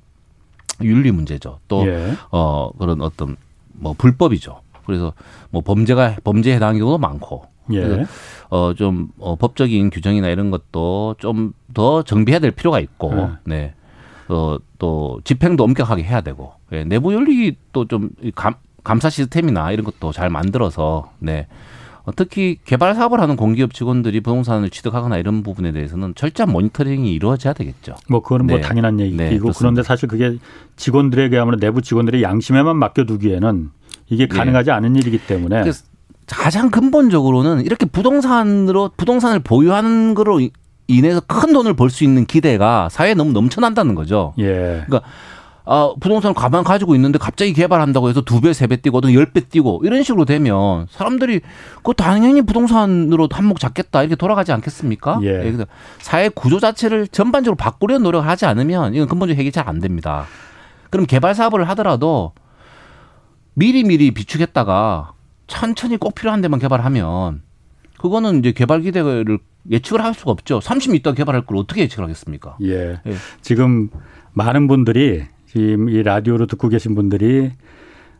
윤리 문제죠. 또, 예. 어, 그런 어떤 뭐 불법이죠. 그래서 뭐 범죄가 범죄에 해당하는 경우도 많고. 예. 어좀 어, 법적인 규정이나 이런 것도 좀 더 정비해야 될 필요가 있고, 예. 네. 어, 또 집행도 엄격하게 해야 되고, 예. 내부 윤리도 좀 감, 감사 시스템이나 이런 것도 잘 만들어서 네. 어, 특히 개발 사업을 하는 공기업 직원들이 부동산을 취득하거나 이런 부분에 대해서는 철저한 모니터링이 이루어져야 되겠죠. 뭐 그거는 뭐 네. 뭐 당연한 얘기고 네, 그런데 사실 그게 직원들에게야말로 내부 직원들의 양심에만 맡겨두기에는 이게 네. 가능하지 네. 않은 일이기 때문에 가장 근본적으로는 이렇게 부동산으로 부동산을 보유하는 거로 인해서 큰 돈을 벌 수 있는 기대가 사회에 너무 넘쳐난다는 거죠. 예. 그러니까 아, 부동산을 가만 가지고 있는데 갑자기 개발한다고 해서 두 배, 세 배 뛰고, 열 배 뛰고, 이런 식으로 되면 사람들이 그 당연히 부동산으로 한몫 잡겠다, 이렇게 돌아가지 않겠습니까? 예. 예. 사회 구조 자체를 전반적으로 바꾸려는 노력을 하지 않으면 이건 근본적인 해결이 잘 안 됩니다. 그럼 개발 사업을 하더라도 미리미리 비축했다가 천천히 꼭 필요한 데만 개발하면 그거는 이제 개발 기대를 예측을 할 수가 없죠. 30년 있다 개발할 걸 어떻게 예측을 하겠습니까? 예. 예. 지금 많은 분들이 지금 이 라디오로 듣고 계신 분들이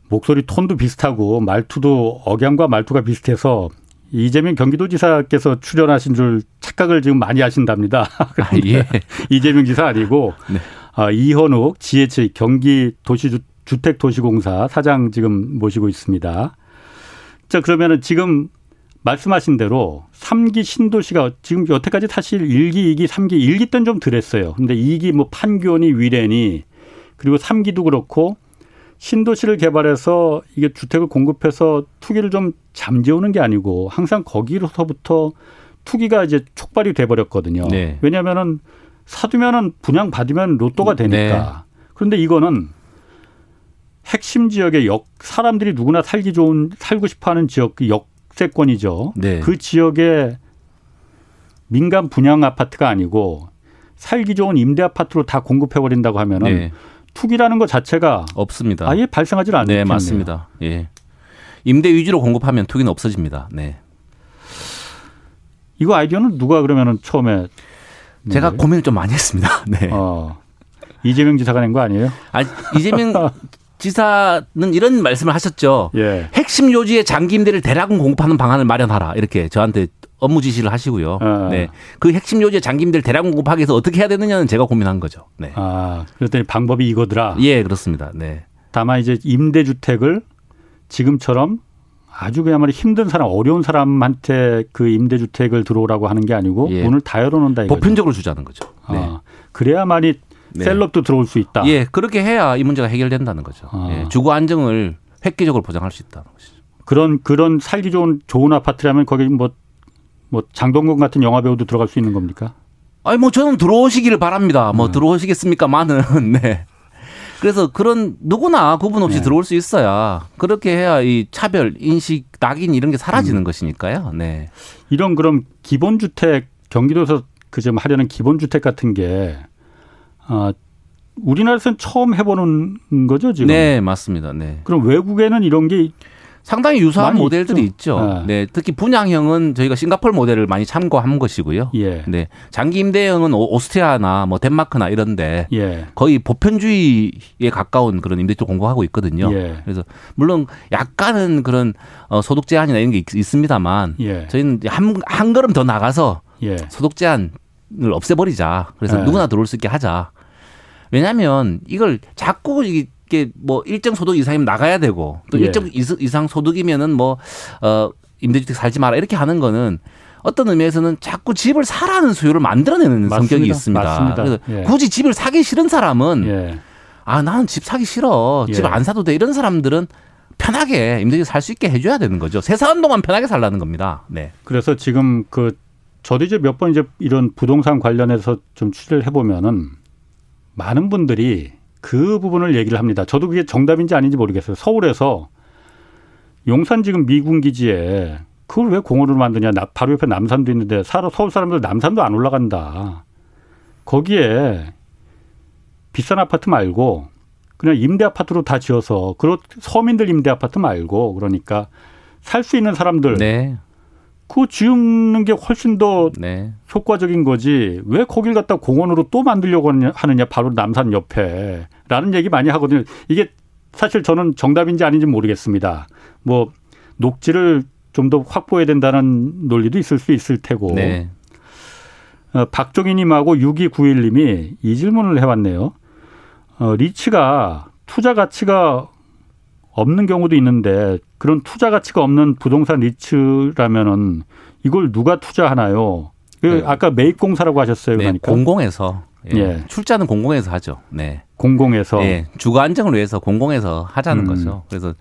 목소리 톤도 비슷하고 말투도 억양과 말투가 비슷해서 이재명 경기도지사께서 출연하신 줄 착각을 지금 많이 하신답니다. 아, 예. 이재명 지사 아니고 네. 아, 이현욱 GH 경기 도시 주 택도시공사 사장 지금 모시고 있습니다. 자 그러면은 지금 말씀하신 대로 3기 신도시가 지금 여태까지 사실 1기, 2기, 3기, 1기 때는 좀 덜했어요. 근데 2기 뭐 판교니 위례니 그리고 3기도 그렇고 신도시를 개발해서 이게 주택을 공급해서 투기를 좀 잠재우는 게 아니고 항상 거기로서부터 투기가 이제 촉발이 돼 버렸거든요. 네. 왜냐하면은 사두면은 분양 받으면 로또가 네. 되니까. 네. 그런데 이거는 핵심 지역의 역 사람들이 누구나 살기 좋은 살고 싶어하는 지역 그 역세권이죠. 네. 그 지역에 민간 분양 아파트가 아니고 살기 좋은 임대 아파트로 다 공급해 버린다고 하면은 네. 투기라는 것 자체가 없습니다. 아예 발생하지 않는 네, 맞습니다. 예. 임대 위주로 공급하면 투기는 없어집니다. 네. 이거 아이디어는 누가 그러면은 처음에 제가 네. 고민을 좀 많이 했습니다. 네. 어. 이재명 지사가 낸 거 아니에요? 아, 이재명 지사는 이런 말씀을 하셨죠. 예. 핵심 요지의 장기 임대를 대략은 공급하는 방안을 마련하라. 이렇게 저한테 업무 지시를 하시고요. 아. 네. 그 핵심 요지의 장기 임대를 대략 공급하기 위해서 어떻게 해야 되느냐는 제가 고민한 거죠. 네. 아, 그랬더니 방법이 이거더라. 예, 그렇습니다. 네. 다만 이제 임대 주택을 지금처럼 아주 그야말로 힘든 사람, 어려운 사람한테 그 임대 주택을 들어오라고 하는 게 아니고 예. 문을 다 열어놓는다 이거죠. 보편적으로 주자는 거죠. 네. 아, 그래야만이 네. 셀럽도 들어올 수 있다. 예, 그렇게 해야 이 문제가 해결된다는 거죠. 아. 예, 주거 안정을 획기적으로 보장할 수 있다는 것이죠. 그런 그런 살기 좋은 좋은 아파트라면 거기 뭐뭐 뭐 장동건 같은 영화 배우도 들어갈 수 있는 겁니까? 아니 뭐 저는 들어오시기를 바랍니다. 뭐 음. 들어오시겠습니까만은 네. 그래서 그런 누구나 구분 없이 네. 들어올 수 있어야 그렇게 해야 이 차별 인식 낙인 이런 게 사라지는 음. 것이니까요. 네. 이런 그럼 기본 주택 경기도에서 그좀 하려는 기본 주택 같은 게 아, 우리나라에서는 처음 해보는 거죠 지금. 네, 맞습니다. 네. 그럼 외국에는 이런 게 상당히 유사한 모델들이 있죠. 있죠. 네. 네. 특히 분양형은 저희가 싱가폴 모델을 많이 참고한 것이고요. 예. 네. 장기 임대형은 오스트리아나 뭐 덴마크나 이런데 예. 거의 보편주의에 가까운 그런 임대주택 공급하고 있거든요. 예. 그래서 물론 약간은 그런 어, 소득 제한이나 이런 게 있, 습니다만 예. 저희는 한, 한 걸음 더 나가서 예. 소득 제한을 없애버리자. 그래서 예. 누구나 들어올 수 있게 하자. 왜냐하면 이걸 자꾸 이게 뭐 일정 소득 이상이면 나가야 되고 또 예. 일정 이상 소득이면은 뭐어 임대주택 살지 마라 이렇게 하는 거는 어떤 의미에서는 자꾸 집을 사라는 수요를 만들어내는 맞습니다. 성격이 있습니다. 맞습니다. 그래서 예. 굳이 집을 사기 싫은 사람은 예. 아 나는 집 사기 싫어 집 안 사도 돼 이런 사람들은 편하게 임대주택 살 수 있게 해줘야 되는 거죠. 세사 한 동안 편하게 살라는 겁니다. 네. 그래서 지금 그 저도 이제 몇 번 이제 이런 부동산 관련해서 좀 취재를 해보면은 많은 분들이 그 부분을 얘기를 합니다. 저도 그게 정답인지 아닌지 모르겠어요. 서울에서 용산 지금 미군 기지에 그걸 왜 공원으로 만드냐. 바로 옆에 남산도 있는데 서울 사람들 남산도 안 올라간다. 거기에 비싼 아파트 말고 그냥 임대 아파트로 다 지어서 그런 서민들 임대 아파트 말고 그러니까 살 수 있는 사람들 네. 그 지우는 게 훨씬 더 네. 효과적인 거지 왜 거길 갖다 공원으로 또 만들려고 하느냐 바로 남산 옆에 라는 얘기 많이 하거든요. 이게 사실 저는 정답인지 아닌지 모르겠습니다. 뭐 녹지를 좀 더 확보해야 된다는 논리도 있을 수 있을 테고. 네. 어, 박종희님하고 6291님이 이 질문을 해왔네요. 어, 리츠가 투자 가치가 없는 경우도 있는데 그런 투자 가치가 없는 부동산 리츠라면은 이걸 누가 투자하나요? 그 네. 아까 매입공사라고 하셨어요. 네, 그러니까 공공에서 예. 예. 출자는 공공에서 하죠. 네. 공공에서 예. 주거 안정을 위해서 공공에서 하자는 음. 거죠. 그래서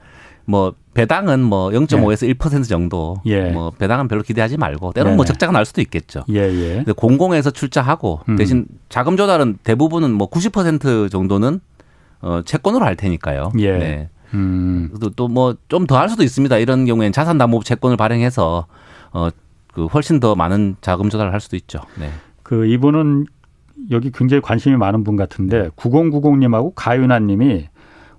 뭐 배당은 뭐 0.5에서 예. 1% 정도. 예. 뭐 배당은 별로 기대하지 말고 때로는. 뭐 적자가 날 수도 있겠죠. 예, 예. 근데 공공에서 출자하고 음. 대신 자금 조달은 대부분은 뭐 90% 정도는 어 채권으로 할 테니까요. 예. 네. 음. 또뭐 좀 더 할 수도 있습니다. 이런 경우에는 자산 담보 채권을 발행해서 어그 훨씬 더 많은 자금 조달을 할 수도 있죠. 네. 그 이분은 여기 굉장히 관심이 많은 분 같은데 9090님하고 가윤아님이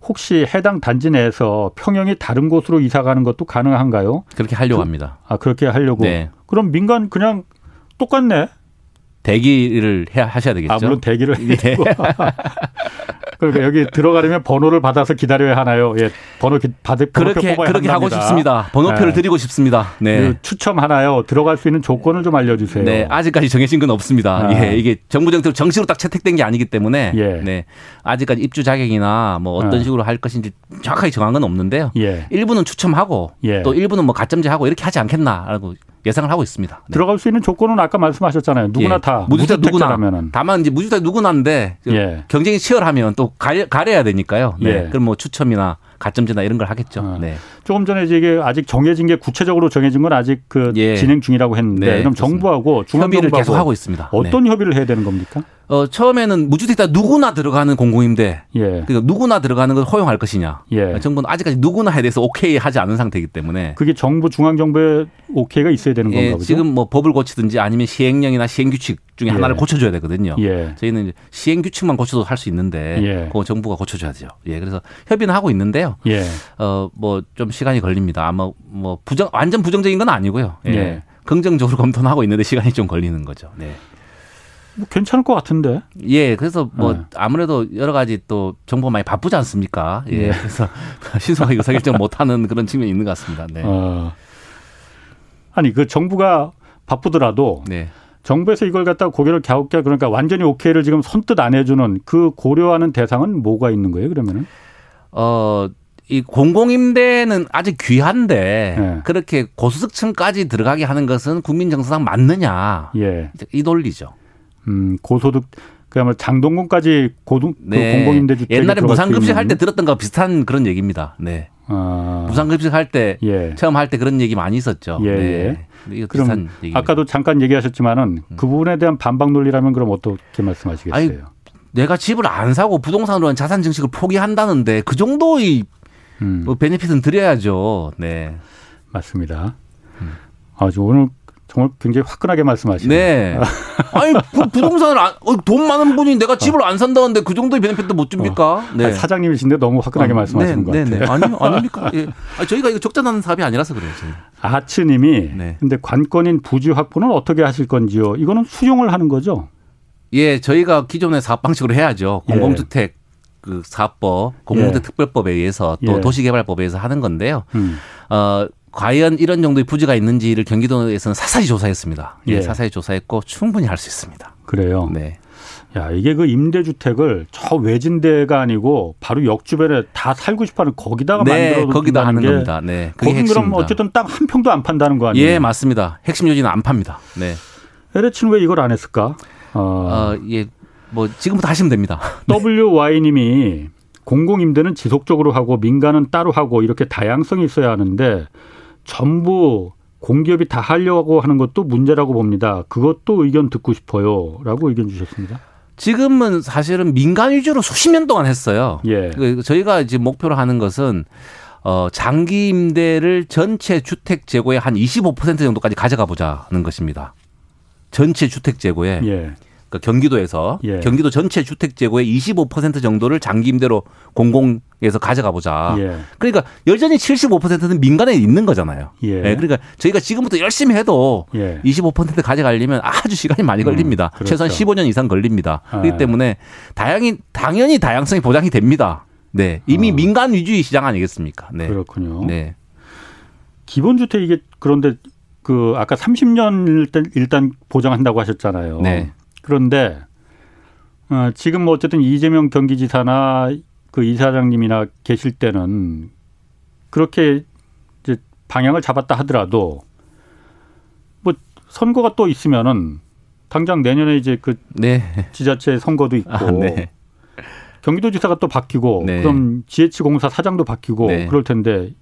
혹시 해당 단지 내에서 평형이 다른 곳으로 이사 가는 것도 가능한가요? 그렇게 하려고 그, 합니다. 아 그렇게 하려고. 네. 그럼 민간 그냥 똑같네. 대기를 해 하셔야 되겠죠. 아 물론 대기를 네. 그러니까 여기 들어가려면 번호를 받아서 기다려야 하나요? 예, 번호 기, 받을 그렇게 그렇게 하고 싶습니다. 번호표를 네. 드리고 싶습니다. 네. 추첨 하나요? 들어갈 수 있는 조건을 좀 알려주세요. 네, 아직까지 정해진 건 없습니다. 아. 예, 이게 정부 정책으로 정식으로 딱 채택된 게 아니기 때문에 예. 네, 아직까지 입주 자격이나 뭐 어떤 아. 식으로 할 것인지 정확하게 정한 건 없는데요. 예. 일부는 추첨하고 예. 또 일부는 뭐 가점제하고 이렇게 하지 않겠나라고 예상을 하고 있습니다. 네. 들어갈 수 있는 조건은 아까 말씀하셨잖아요. 누구나 예. 다 무주택 누구나. 다만 이제 무주택 누구나인데 예. 경쟁이 치열하면 또 가려, 가려야 되니까요. 네. 예. 그럼 뭐 추첨이나 가점제나 이런 걸 하겠죠. 어. 네. 조금 전에 이게 아직 정해진 게 구체적으로 정해진 건 아직 그 예. 진행 중이라고 했는데 네, 그럼. 정부하고 협의를 계속 하고 있습니다. 어떤 네. 협의를 해야 되는 겁니까? 어, 처음에는 무주택자 누구나 들어가는 공공임대. 예. 그러니까 누구나 들어가는 걸 허용할 것이냐. 예. 정부는 아직까지 누구나에 대해서 오케이 하지 않은 상태이기 때문에. 그게 정부 중앙정부의 오케이가 있어야 되는 예, 건가 보죠? 지금 뭐 법을 고치든지 아니면 시행령이나 시행규칙 중에 예. 하나를 고쳐줘야 되거든요. 예. 저희는 시행 규칙만 고쳐도 할 수 있는데 예. 그거 정부가 고쳐줘야죠. 예. 그래서 협의는 하고 있는데요. 예. 어, 뭐 좀 시간이 걸립니다. 아마 뭐 부정, 완전 부정적인 건 아니고요. 예. 예. 긍정적으로 검토는 하고 있는데 시간이 좀 걸리는 거죠. 네. 뭐 괜찮을 것 같은데. 예, 그래서 뭐 네. 아무래도 여러 가지 또 정보가 많이 바쁘지 않습니까? 예, 네. 그래서 신속하게 의사결정 못하는 그런 측면이 있는 것 같습니다. 네. 어. 아니 그 정부가 바쁘더라도 네. 정부에서 이걸 갖다 고개를 갸웃게 그러니까 완전히 오케이를 지금 선뜻 안 해주는 그 고려하는 대상은 뭐가 있는 거예요? 그러면은? 어. 이 공공임대는 아직 귀한데 네. 그렇게 고소득층까지 들어가게 하는 것은 국민 정서상 맞느냐 예. 이 논리죠. 음, 고소득 그야말로 장동건까지 고등 그 네. 그 공공임대 주택 옛날에 무상급식 할 때 들었던 거 비슷한 그런 얘기입니다. 네. 아. 무상급식 할때 예. 처음 할 때 그런 얘기 많이 있었죠. 예. 네. 이거 그럼. 아까도 잠깐 얘기하셨지만은 음. 그 부분에 대한 반박 논리라면 그럼 어떻게 말씀하시겠어요? 아니, 내가 집을 안 사고 부동산으로 한 자산 증식을 포기한다는데 그 정도의 음. 뭐 베네핏은 드려야죠. 네. 맞습니다. 음. 아, 오늘 정말 굉장히 화끈하게 말씀하시네요. 네. 아니 부, 부동산을 안, 어, 돈 많은 분이 내가 집을 안 산다는데 그 정도의 베네핏도 못 줍니까? 어. 네. 사장님이신데 너무 화끈하게 어, 말씀하시는 네, 것 네, 네. 같아요. 네, 네. 아니요, 아닙니까? 예. 아니, 저희가 이거 적자 나는 사업이 아니라서 그래요. 저희. 아츠님이 네. 근데 관건인 부지 확보는 어떻게 하실 건지요? 이거는 수용을 하는 거죠? 예, 저희가 기존의 사업 방식으로 해야죠. 예. 공공주택 예. 그 사업법, 공공주택 예. 특별법에 의해서 또 예. 도시개발법에 의해서 하는 건데요. 음. 어, 과연 이런 정도의 부지가 있는지를 경기도에서는 사사히 조사했습니다. 예. 사사히 조사했고 충분히 할 수 있습니다. 그래요. 네. 야, 이게 그 임대주택을 저 외진데가 아니고 바로 역 주변에 다 살고 싶어 하는 거기다가 네, 만들어 거기다 하는 겁니다. 네. 그게 거긴 그럼 어쨌든 딱 한 평도 안 판다는 거 아니에요? 예, 맞습니다. 핵심 요지는 안 팝니다. 네. LH는 왜 이걸 안 했을까? 어, 어 예. 뭐 지금부터 하시면 됩니다. WY 님이 공공 임대는 지속적으로 하고 민간은 따로 하고 이렇게 다양성이 있어야 하는데 전부 공기업이 다 하려고 하는 것도 문제라고 봅니다. 그것도 의견 듣고 싶어요. 라고 의견 주셨습니다. 지금은 사실은 민간 위주로 수십 년 동안 했어요. 예. 그 저희가 이제 목표로 하는 것은 어, 장기 임대를 전체 주택 재고의 한 25% 정도까지 가져가 보자는 것입니다. 전체 주택 재고에. 예. 그러니까 경기도에서 예. 경기도 전체 주택 재고의 25% 정도를 장기 임대로 공공에서 가져가 보자. 예. 그러니까 여전히 75%는 민간에 있는 거잖아요. 예. 네, 그러니까 저희가 지금부터 열심히 해도 예. 25% 가져가려면 아주 시간이 많이 음, 걸립니다. 음, 그렇죠. 최소한 15년 이상 걸립니다. 아. 그렇기 때문에 다양히 당연히 다양성이 보장이 됩니다. 네. 이미 어. 민간 위주의 시장 아니겠습니까? 네. 그렇군요. 네. 기본주택 이게 그런데 그 아까 30년 일단 일단 보장한다고 하셨잖아요. 네. 그런데 어, 지금 뭐 어쨌든 이재명 경기지사나 그 이사장님이나 계실 때는 그렇게 이제 방향을 잡았다 하더라도 뭐 선거가 또 있으면은 당장 내년에 이제 그 네. 지자체 선거도 있고 아, 네. 경기도지사가 또 바뀌고 네. 그럼 GH공사 사장도 바뀌고 네. 그럴 텐데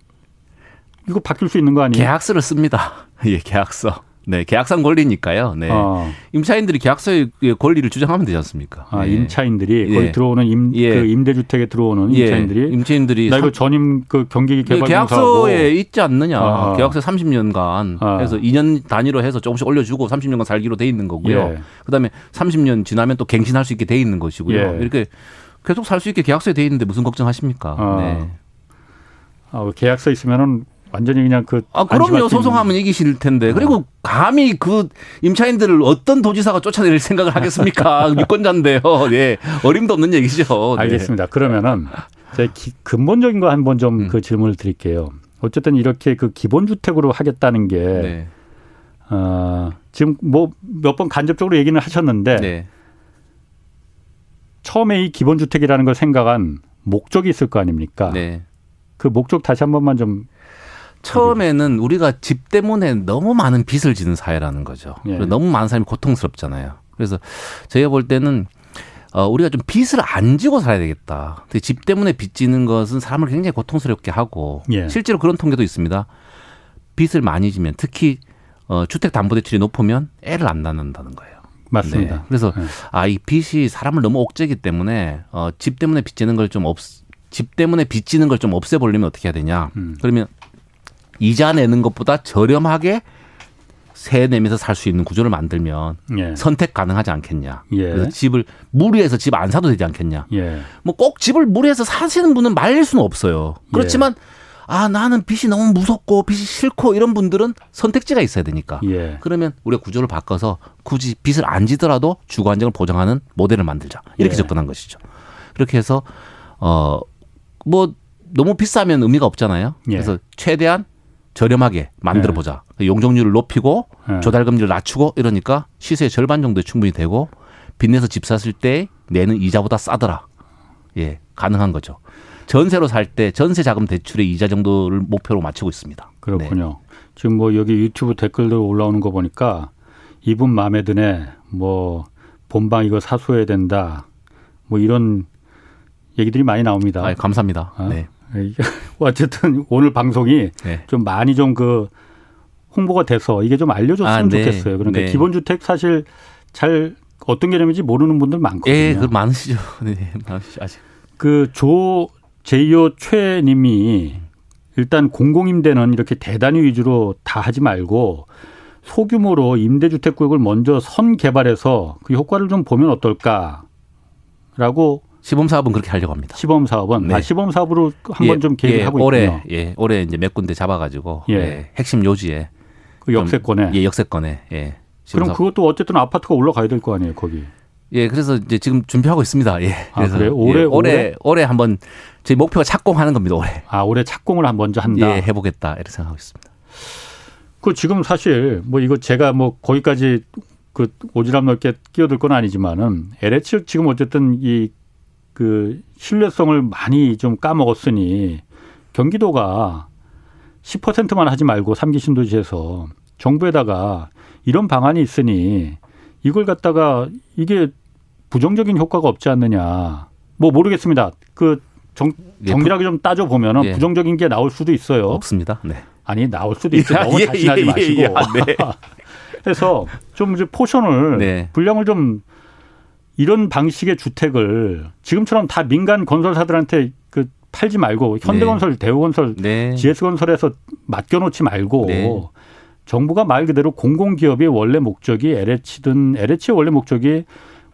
이거 바뀔 수 있는 거 아니에요? 계약서를 씁니다. 예, 계약서. 네, 계약상 권리니까요. 네. 어. 임차인들이 계약서의 권리를 주장하면 되지 않습니까? 아, 네. 임차인들이 예. 거기 들어오는 임, 예. 그 임대주택에 들어오는 예. 임차인들이 임차인들이 나 이거 전임 그 경기 개발 계약서에 있지 않느냐? 아. 계약서 30년간 아. 해서 2년 단위로 해서 조금씩 올려주고 30년간 살기로 돼 있는 거고요. 예. 그다음에 30년 지나면 또 갱신할 수 있게 돼 있는 것이고요. 예. 이렇게 계속 살 수 있게 계약서에 돼 있는데 무슨 걱정하십니까? 아. 네. 아, 계약서 있으면은 완전히 그냥 그. 아, 그럼요. 소송하면 이기실 텐데. 어. 그리고 감히 그 임차인들을 어떤 도지사가 쫓아낼 생각을 하겠습니까? 유권자인데요. 예. 어림도 없는 얘기죠. 네. 알겠습니다. 그러면은 제 근본적인 거 한번 좀그 음. 그 질문을 드릴게요. 어쨌든 이렇게 그 기본 주택으로 하겠다는 게, 네. 어, 지금 뭐 몇 번 간접적으로 얘기는 하셨는데, 네. 처음에 이 기본 주택이라는 걸 생각한 목적이 있을 거 아닙니까? 네. 그 목적 다시 한 번만 좀 처음에는 우리가 집 때문에 너무 많은 빚을 지는 사회라는 거죠. 예. 너무 많은 사람이 고통스럽잖아요. 그래서 저희가 볼 때는 어, 우리가 좀 빚을 안 지고 살아야 되겠다. 근데 집 때문에 빚 지는 것은 사람을 굉장히 고통스럽게 하고 예. 실제로 그런 통계도 있습니다. 빚을 많이 지면 특히 어, 주택담보대출이 높으면 애를 안 낳는다는 거예요. 맞습니다. 네. 그래서 네. 아이 빚이 사람을 너무 옥죄기 때문에 어, 집 때문에 빚지는 걸 좀 없, 집 때문에 빚지는 걸 좀 없애보려면 어떻게 해야 되냐? 음. 그러면 이자 내는 것보다 저렴하게 세 내면서 살 수 있는 구조를 만들면 예. 선택 가능하지 않겠냐. 예. 그래서 집을 무리해서 집 안 사도 되지 않겠냐. 예. 뭐꼭 집을 무리해서 사시는 분은 말릴 수는 없어요. 그렇지만 예. 아 나는 빚이 너무 무섭고 빚이 싫고 이런 분들은 선택지가 있어야 되니까. 예. 그러면 우리가 구조를 바꿔서 굳이 빚을 안 지더라도 주거 안정을 보장하는 모델을 만들자. 이렇게 예. 접근한 것이죠. 그렇게 해서 어뭐 너무 비싸면 의미가 없잖아요. 그래서 최대한 저렴하게 만들어 보자. 네. 용적률을 높이고 네. 조달금리를 낮추고 이러니까 시세의 절반 정도에 충분히 되고 빚내서 집 샀을 때 내는 이자보다 싸더라. 예, 가능한 거죠. 전세로 살 때 전세 자금 대출의 이자 정도를 목표로 맞추고 있습니다. 그렇군요. 네. 지금 뭐 여기 유튜브 댓글들 올라오는 거 보니까 이분 마음에 드네. 뭐 본방 이거 사수해야 된다. 뭐 이런 얘기들이 많이 나옵니다. 아, 감사합니다. 아? 네. 어쨌든 오늘 방송이 네. 좀 많이 좀 그 홍보가 돼서 이게 좀 알려줬으면 아, 네. 좋겠어요. 그러니까 네. 기본주택 사실 잘 어떤 개념인지 모르는 분들 많거든요. 예, 그 많으시죠. 네, 많으시죠. 아직. 그조 제이오 최님이 일단 공공임대는 이렇게 대단위 위주로 다 하지 말고 소규모로 임대주택 구역을 먼저 선 개발해서 그 효과를 좀 보면 어떨까라고 시범 사업은 그렇게 하려고 합니다. 시범 사업은 네. 아, 시범 사업으로 한번 예, 좀 계획을 예, 하고 올해, 있군요. 예, 올해 이제 몇 군데 잡아가지고 예. 예 핵심 요지에 그 역세권에 예, 역세권에 예. 그럼 사업. 그것도 어쨌든 아파트가 올라가야 될 거 아니에요, 거기. 예, 그래서 이제 지금 준비하고 있습니다. 예. 아, 그래서 아, 올해, 예, 올해 올해 한번 제 목표가 착공하는 겁니다. 올해. 아, 올해 착공을 한 먼저 한다. 예, 해 보겠다 이렇게 생각하고 있습니다. 그 지금 사실 뭐 이거 제가 뭐 거기까지 그 오지랖 넓게 끼어들 건 아니지만은 LH 지금 어쨌든 이 그 신뢰성을 많이 좀 까먹었으니 경기도가 10%만 하지 말고 삼기 신도시에서 정부에다가 이런 방안이 있으니 이걸 갖다가 이게 부정적인 효과가 없지 않느냐. 뭐 모르겠습니다. 그 정, 예, 정밀하게 좀 따져 보면은 예. 부정적인 게 나올 수도 있어요. 없습니다. 네. 아니 나올 수도 있어요. 너무 예, 자신하지 예, 마시고. 예, 네. 그래서 좀 이제 포션을 네. 분량을 좀 이런 방식의 주택을 지금처럼 다 민간 건설사들한테 그 팔지 말고 현대건설, 네. 대우건설, 네. GS건설에서 맡겨놓지 말고 네. 정부가 말 그대로 공공기업의 원래 목적이 LH든 LH의 원래 목적이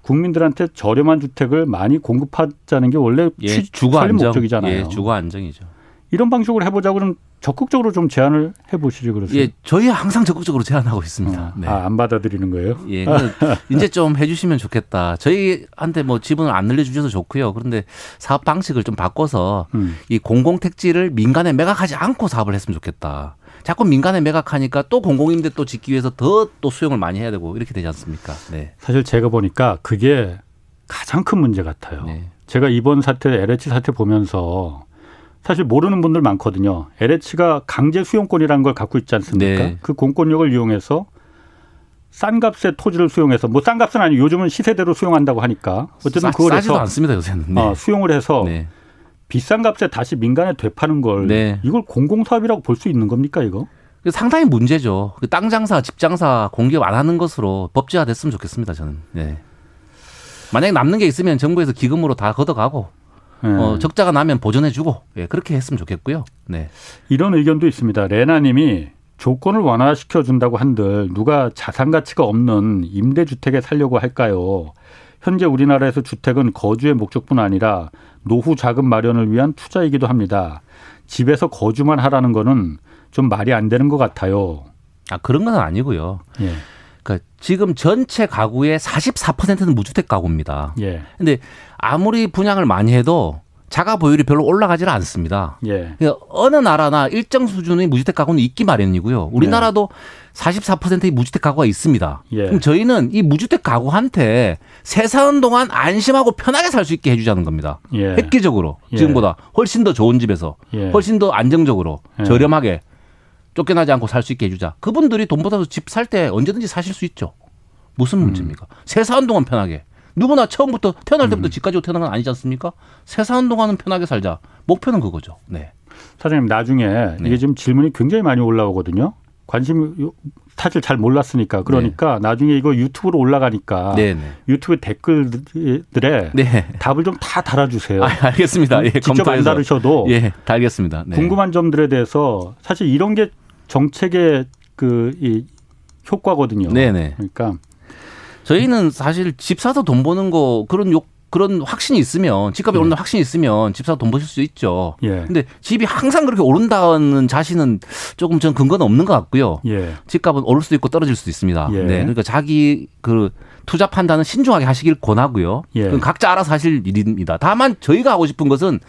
국민들한테 저렴한 주택을 많이 공급하자는 게 원래 예, 주거 안정 목적이잖아요. 예, 주거 안정이죠. 이런 방식으로 해보자 그러면 적극적으로 좀 제안을 해보시죠, 그러세요? 예, 저희 항상 적극적으로 제안하고 있습니다. 어, 네. 아, 안 받아들이는 거예요? 예, 이제 좀 해주시면 좋겠다. 저희한테 뭐 지분을 안 늘려주셔서 좋고요. 그런데 사업 방식을 좀 바꿔서 음. 이 공공 택지를 민간에 매각하지 않고 사업을 했으면 좋겠다. 자꾸 민간에 매각하니까 또 공공임대 또 짓기 위해서 더 또 수용을 많이 해야 되고 이렇게 되지 않습니까? 네. 사실 제가 보니까 그게 가장 큰 문제 같아요. 네. 제가 이번 사태, LH 사태 보면서 사실 모르는 분들 많거든요. LH가 강제 수용권이라는 걸 갖고 있지 않습니까? 네. 그 공권력을 이용해서 싼 값의 토지를 수용해서 뭐 싼 값은 아니고 요즘은 시세대로 수용한다고 하니까 어쨌든 그걸 해서 않습니다 요새는 네. 어, 수용을 해서 네. 비싼 값에 다시 민간에 되파는 걸 네. 이걸 공공사업이라고 볼 수 있는 겁니까 이거? 상당히 문제죠. 그땅 장사, 집 장사 공기업 안 하는 것으로 법제화 됐으면 좋겠습니다 저는. 네. 만약에 남는 게 있으면 정부에서 기금으로 다 걷어가고 네. 어, 적자가 나면 보전해주고 예, 그렇게 했으면 좋겠고요. 네. 이런 의견도 있습니다. 레나님이 조건을 완화시켜 준다고 한들 누가 자산 가치가 없는 임대 주택에 살려고 할까요? 현재 우리나라에서 주택은 거주의 목적뿐 아니라 노후 자금 마련을 위한 투자이기도 합니다. 집에서 거주만 하라는 거는 좀 말이 안 되는 것 같아요. 아 그런 건 아니고요. 예. 그러니까 지금 전체 가구의 44%는 무주택 가구입니다. 예. 근데 아무리 분양을 많이 해도 자가 보유율이 별로 올라가지를 않습니다. 예. 그러니까 어느 나라나 일정 수준의 무주택 가구는 있기 마련이고요. 우리나라도 예. 44%의 무주택 가구가 있습니다. 예. 그럼 저희는 이 무주택 가구한테 세 사는 동안 안심하고 편하게 살 수 있게 해주자는 겁니다. 예. 획기적으로 예. 지금보다 훨씬 더 좋은 집에서 예. 훨씬 더 안정적으로 예. 저렴하게 쫓겨나지 않고 살 수 있게 해주자. 그분들이 돈 받아서 집살 때 언제든지 사실 수 있죠. 무슨 음. 문제입니까? 음. 세 사는 동안 편하게. 누구나 처음부터 태어날 때부터 음. 집 가지고 태어난 건 아니지 않습니까? 세 사는 동안은 편하게 살자. 목표는 그거죠. 네. 사장님 나중에 네. 이게 지금 질문이 굉장히 많이 올라오거든요. 관심 사실 잘 몰랐으니까 그러니까 네. 나중에 이거 유튜브로 올라가니까 네, 네. 유튜브 댓글들에 네. 답을 좀 다 달아주세요. 아, 알겠습니다. 예, 직접 검토해서. 안 다루셔도 예, 달겠습니다. 네. 궁금한 점들에 대해서 사실 이런 게 정책의 그 이 효과거든요. 네네. 그러니까 저희는 사실 집 사서 돈 버는 거 그런 욕 그런 확신이 있으면 집값이 예. 오른다 확신이 있으면 집 사서 돈 버실 수 있죠. 예. 근데 집이 항상 그렇게 오른다는 자신은 조금 전 근거는 없는 것 같고요. 예. 집값은 오를 수도 있고 떨어질 수도 있습니다. 예. 네. 그러니까 자기 그 투자 판단은 신중하게 하시길 권하고요. 예. 각자 알아서 하실 일입니다. 다만 저희가 하고 싶은 것은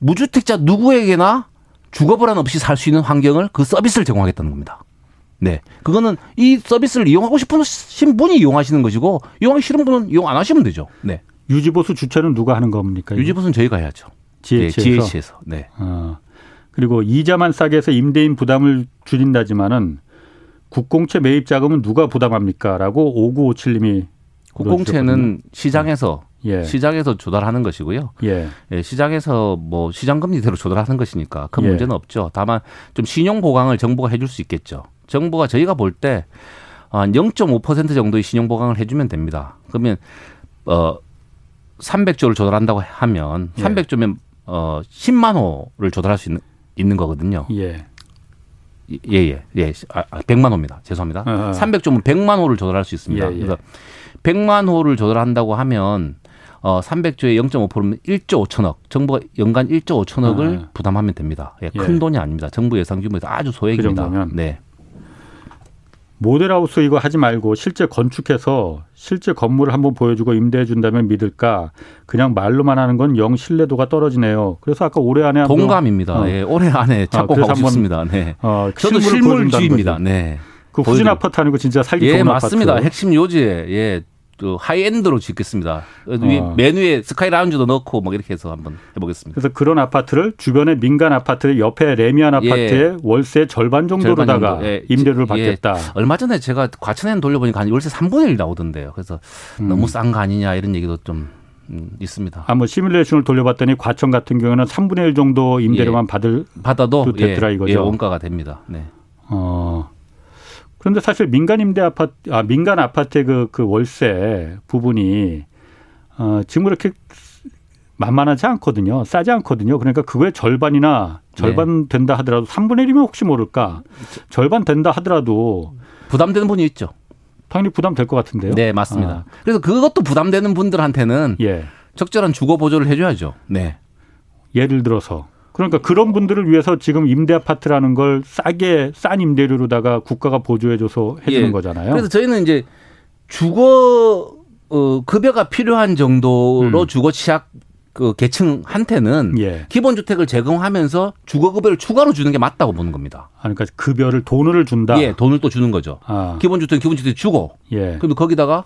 무주택자 누구에게나 주거 불안 없이 살 수 있는 환경을 그 서비스를 제공하겠다는 겁니다. 네. 그거는 이 서비스를 이용하고 싶으신 분이 이용하시는 것이고 이용하기 싫은 분은 이용 안 하시면 되죠. 네. 유지보수 주체는 누가 하는 겁니까? 유지보수는 저희가 해야죠. GH에서. 네, GH에서. 네. 어. 그리고 이자만 싸게 해서 임대인 부담을 줄인다지만은 국공채 매입 자금은 누가 부담합니까?라고 5957님이 국공채는 시장에서 예. 시장에서 조달하는 것이고요. 예. 예. 시장에서 뭐 시장 금리대로 조달하는 것이니까 큰 예. 문제는 없죠. 다만 좀 신용 보강을 정부가 해줄 수 있겠죠. 정부가 저희가 볼 때 한 0.5% 정도의 신용 보강을 해주면 됩니다. 그러면 어 300조를 조달한다고 하면 예. 300조면 어 10만 호를 조달할 수 있는, 있는 거거든요. 예. 예, 예, 예. 아, 100만 아, 호입니다. 죄송합니다. 어 300조면 100만 호를 조달할 수 있습니다. 예, 예. 그래서 100만 호를 조달한다고 하면 어 300조에 0.5%면 1조 5천억. 정부가 연간 1조 5천억을 아. 부담하면 됩니다. 예, 큰 예. 돈이 아닙니다. 정부 예상 규모에서 아주 소액입니다. 그 네. 모델하우스 이거 하지 말고 실제 건축해서 실제 건물을 한번 보여주고 임대해 준다면 믿을까? 그냥 말로만 하는 건 영 신뢰도가 떨어지네요. 그래서 아까 올해 안에 동감입니다. 어. 예, 올해 안에 찾고 아, 싶습니다. 네. 어, 저도 실물주의입니다. 네. 그 후진 아파트 하는 거 진짜 살기 예, 좋은 맞습니다. 아파트. 핵심 요지에 예, 또 high-end로 짓겠습니다. 어. 맨 위에 스카이 라운지도 넣고 뭐 이렇게 해서 한번 해보겠습니다. 그래서 그런 아파트를 주변에 민간 아파트 옆에 래미안 아파트의 예. 월세 절반 정도로다가 정도. 예. 임대료를 예. 받겠다. 예. 얼마 전에 제가 과천에 돌려보니까 한 월세 3분의 1 나오던데요. 그래서 음. 너무 싼 거 아니냐 이런 얘기도 좀 음, 있습니다. 아, 뭐 시뮬레이션을 돌려봤더니 과천 같은 경우는 3분의 1 정도 임대료만 예. 받을 받아도 됐더라 이거죠. 예, 원가가 됩니다. 네. 어. 그런데 사실 민간 임대 아파트, 아, 민간 아파트의 그, 그 월세 부분이, 어, 지금 그렇게 만만하지 않거든요. 싸지 않거든요. 그러니까 그거의 절반이나 절반 네. 된다 하더라도 3분의 1이면 혹시 모를까. 절반 된다 하더라도. 부담되는 분이 있죠. 당연히 부담될 것 같은데요. 네, 맞습니다. 아. 그래서 그것도 부담되는 분들한테는 예. 적절한 주거 보조를 해줘야죠. 네. 예를 들어서 그러니까 그런 분들을 위해서 지금 임대 아파트라는 걸 싸게 싼 임대료로다가 국가가 보조해줘서 해주는 예. 거잖아요. 그래서 저희는 이제 주거 어, 급여가 필요한 정도로 음. 주거 취약 그 계층한테는 예. 기본 주택을 제공하면서 주거 급여를 추가로 주는 게 맞다고 보는 겁니다. 아, 그러니까 급여를 돈을 준다. 예, 돈을 또 주는 거죠. 아. 기본 주택 기본 주택 주고. 예. 그럼 거기다가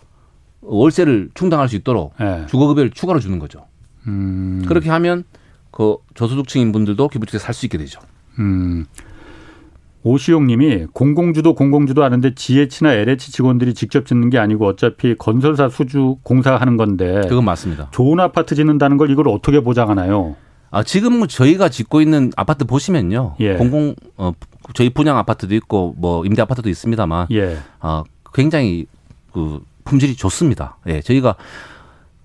월세를 충당할 수 있도록 예. 주거 급여를 추가로 주는 거죠. 음. 그렇게 하면 그 저소득층인 분들도 기부주택 살 수 있게 되죠. 음. 오시용 님이 공공주도 공공주도 하는데 GH나 LH 직원들이 직접 짓는 게 아니고 어차피 건설사 수주 공사하는 건데. 그건 맞습니다. 좋은 아파트 짓는다는 걸 이걸 어떻게 보장하나요? 아, 지금 저희가 짓고 있는 아파트 보시면요. 예. 공공, 어, 저희 분양 아파트도 있고 뭐 임대 아파트도 있습니다만. 예. 어, 굉장히 그 품질이 좋습니다. 예. 저희가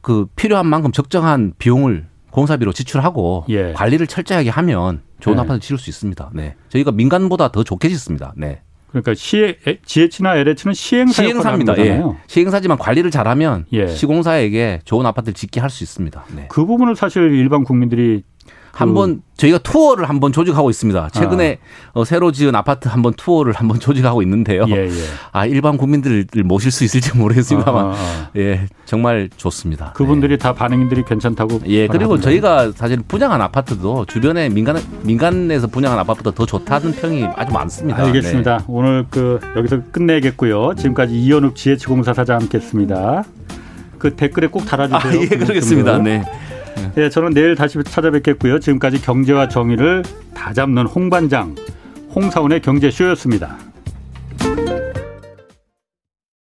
그 필요한 만큼 적정한 비용을 공사비로 지출하고 예. 관리를 철저하게 하면 좋은 네. 아파트 지을 수 있습니다. 네. 저희가 민간보다 더 좋게 짓습니다. 네. 그러니까 시 GH나 LH는 시행사 시행사입니다. 예. 시행사지만 관리를 잘하면 예. 시공사에게 좋은 아파트를 짓게 할 수 있습니다. 네. 그 부분을 사실 일반 국민들이 한번 저희가 투어를 한번 조직하고 있습니다. 최근에 아. 어, 새로 지은 아파트 한번 투어를 한번 조직하고 있는데요. 예, 예. 아 일반 국민들을 모실 수 있을지 모르겠습니다만 아, 아, 아. 예 정말 좋습니다. 그분들이 네. 다 반응들이 괜찮다고. 예 그리고 하던데. 저희가 사실 분양한 아파트도 주변에 민간 민간에서 분양한 아파트보다 더 좋다는 평이 아주 많습니다. 알겠습니다. 네. 오늘 그 여기서 끝내겠고요. 지금까지 이현욱 지혜치공사 사장 함께했습니다. 그 댓글에 꼭 달아주세요. 아, 예 그러겠습니다. 네. 네, 저는 내일 다시 찾아뵙겠고요. 지금까지 경제와 정의를 다 잡는 홍반장 홍사원의 경제쇼였습니다.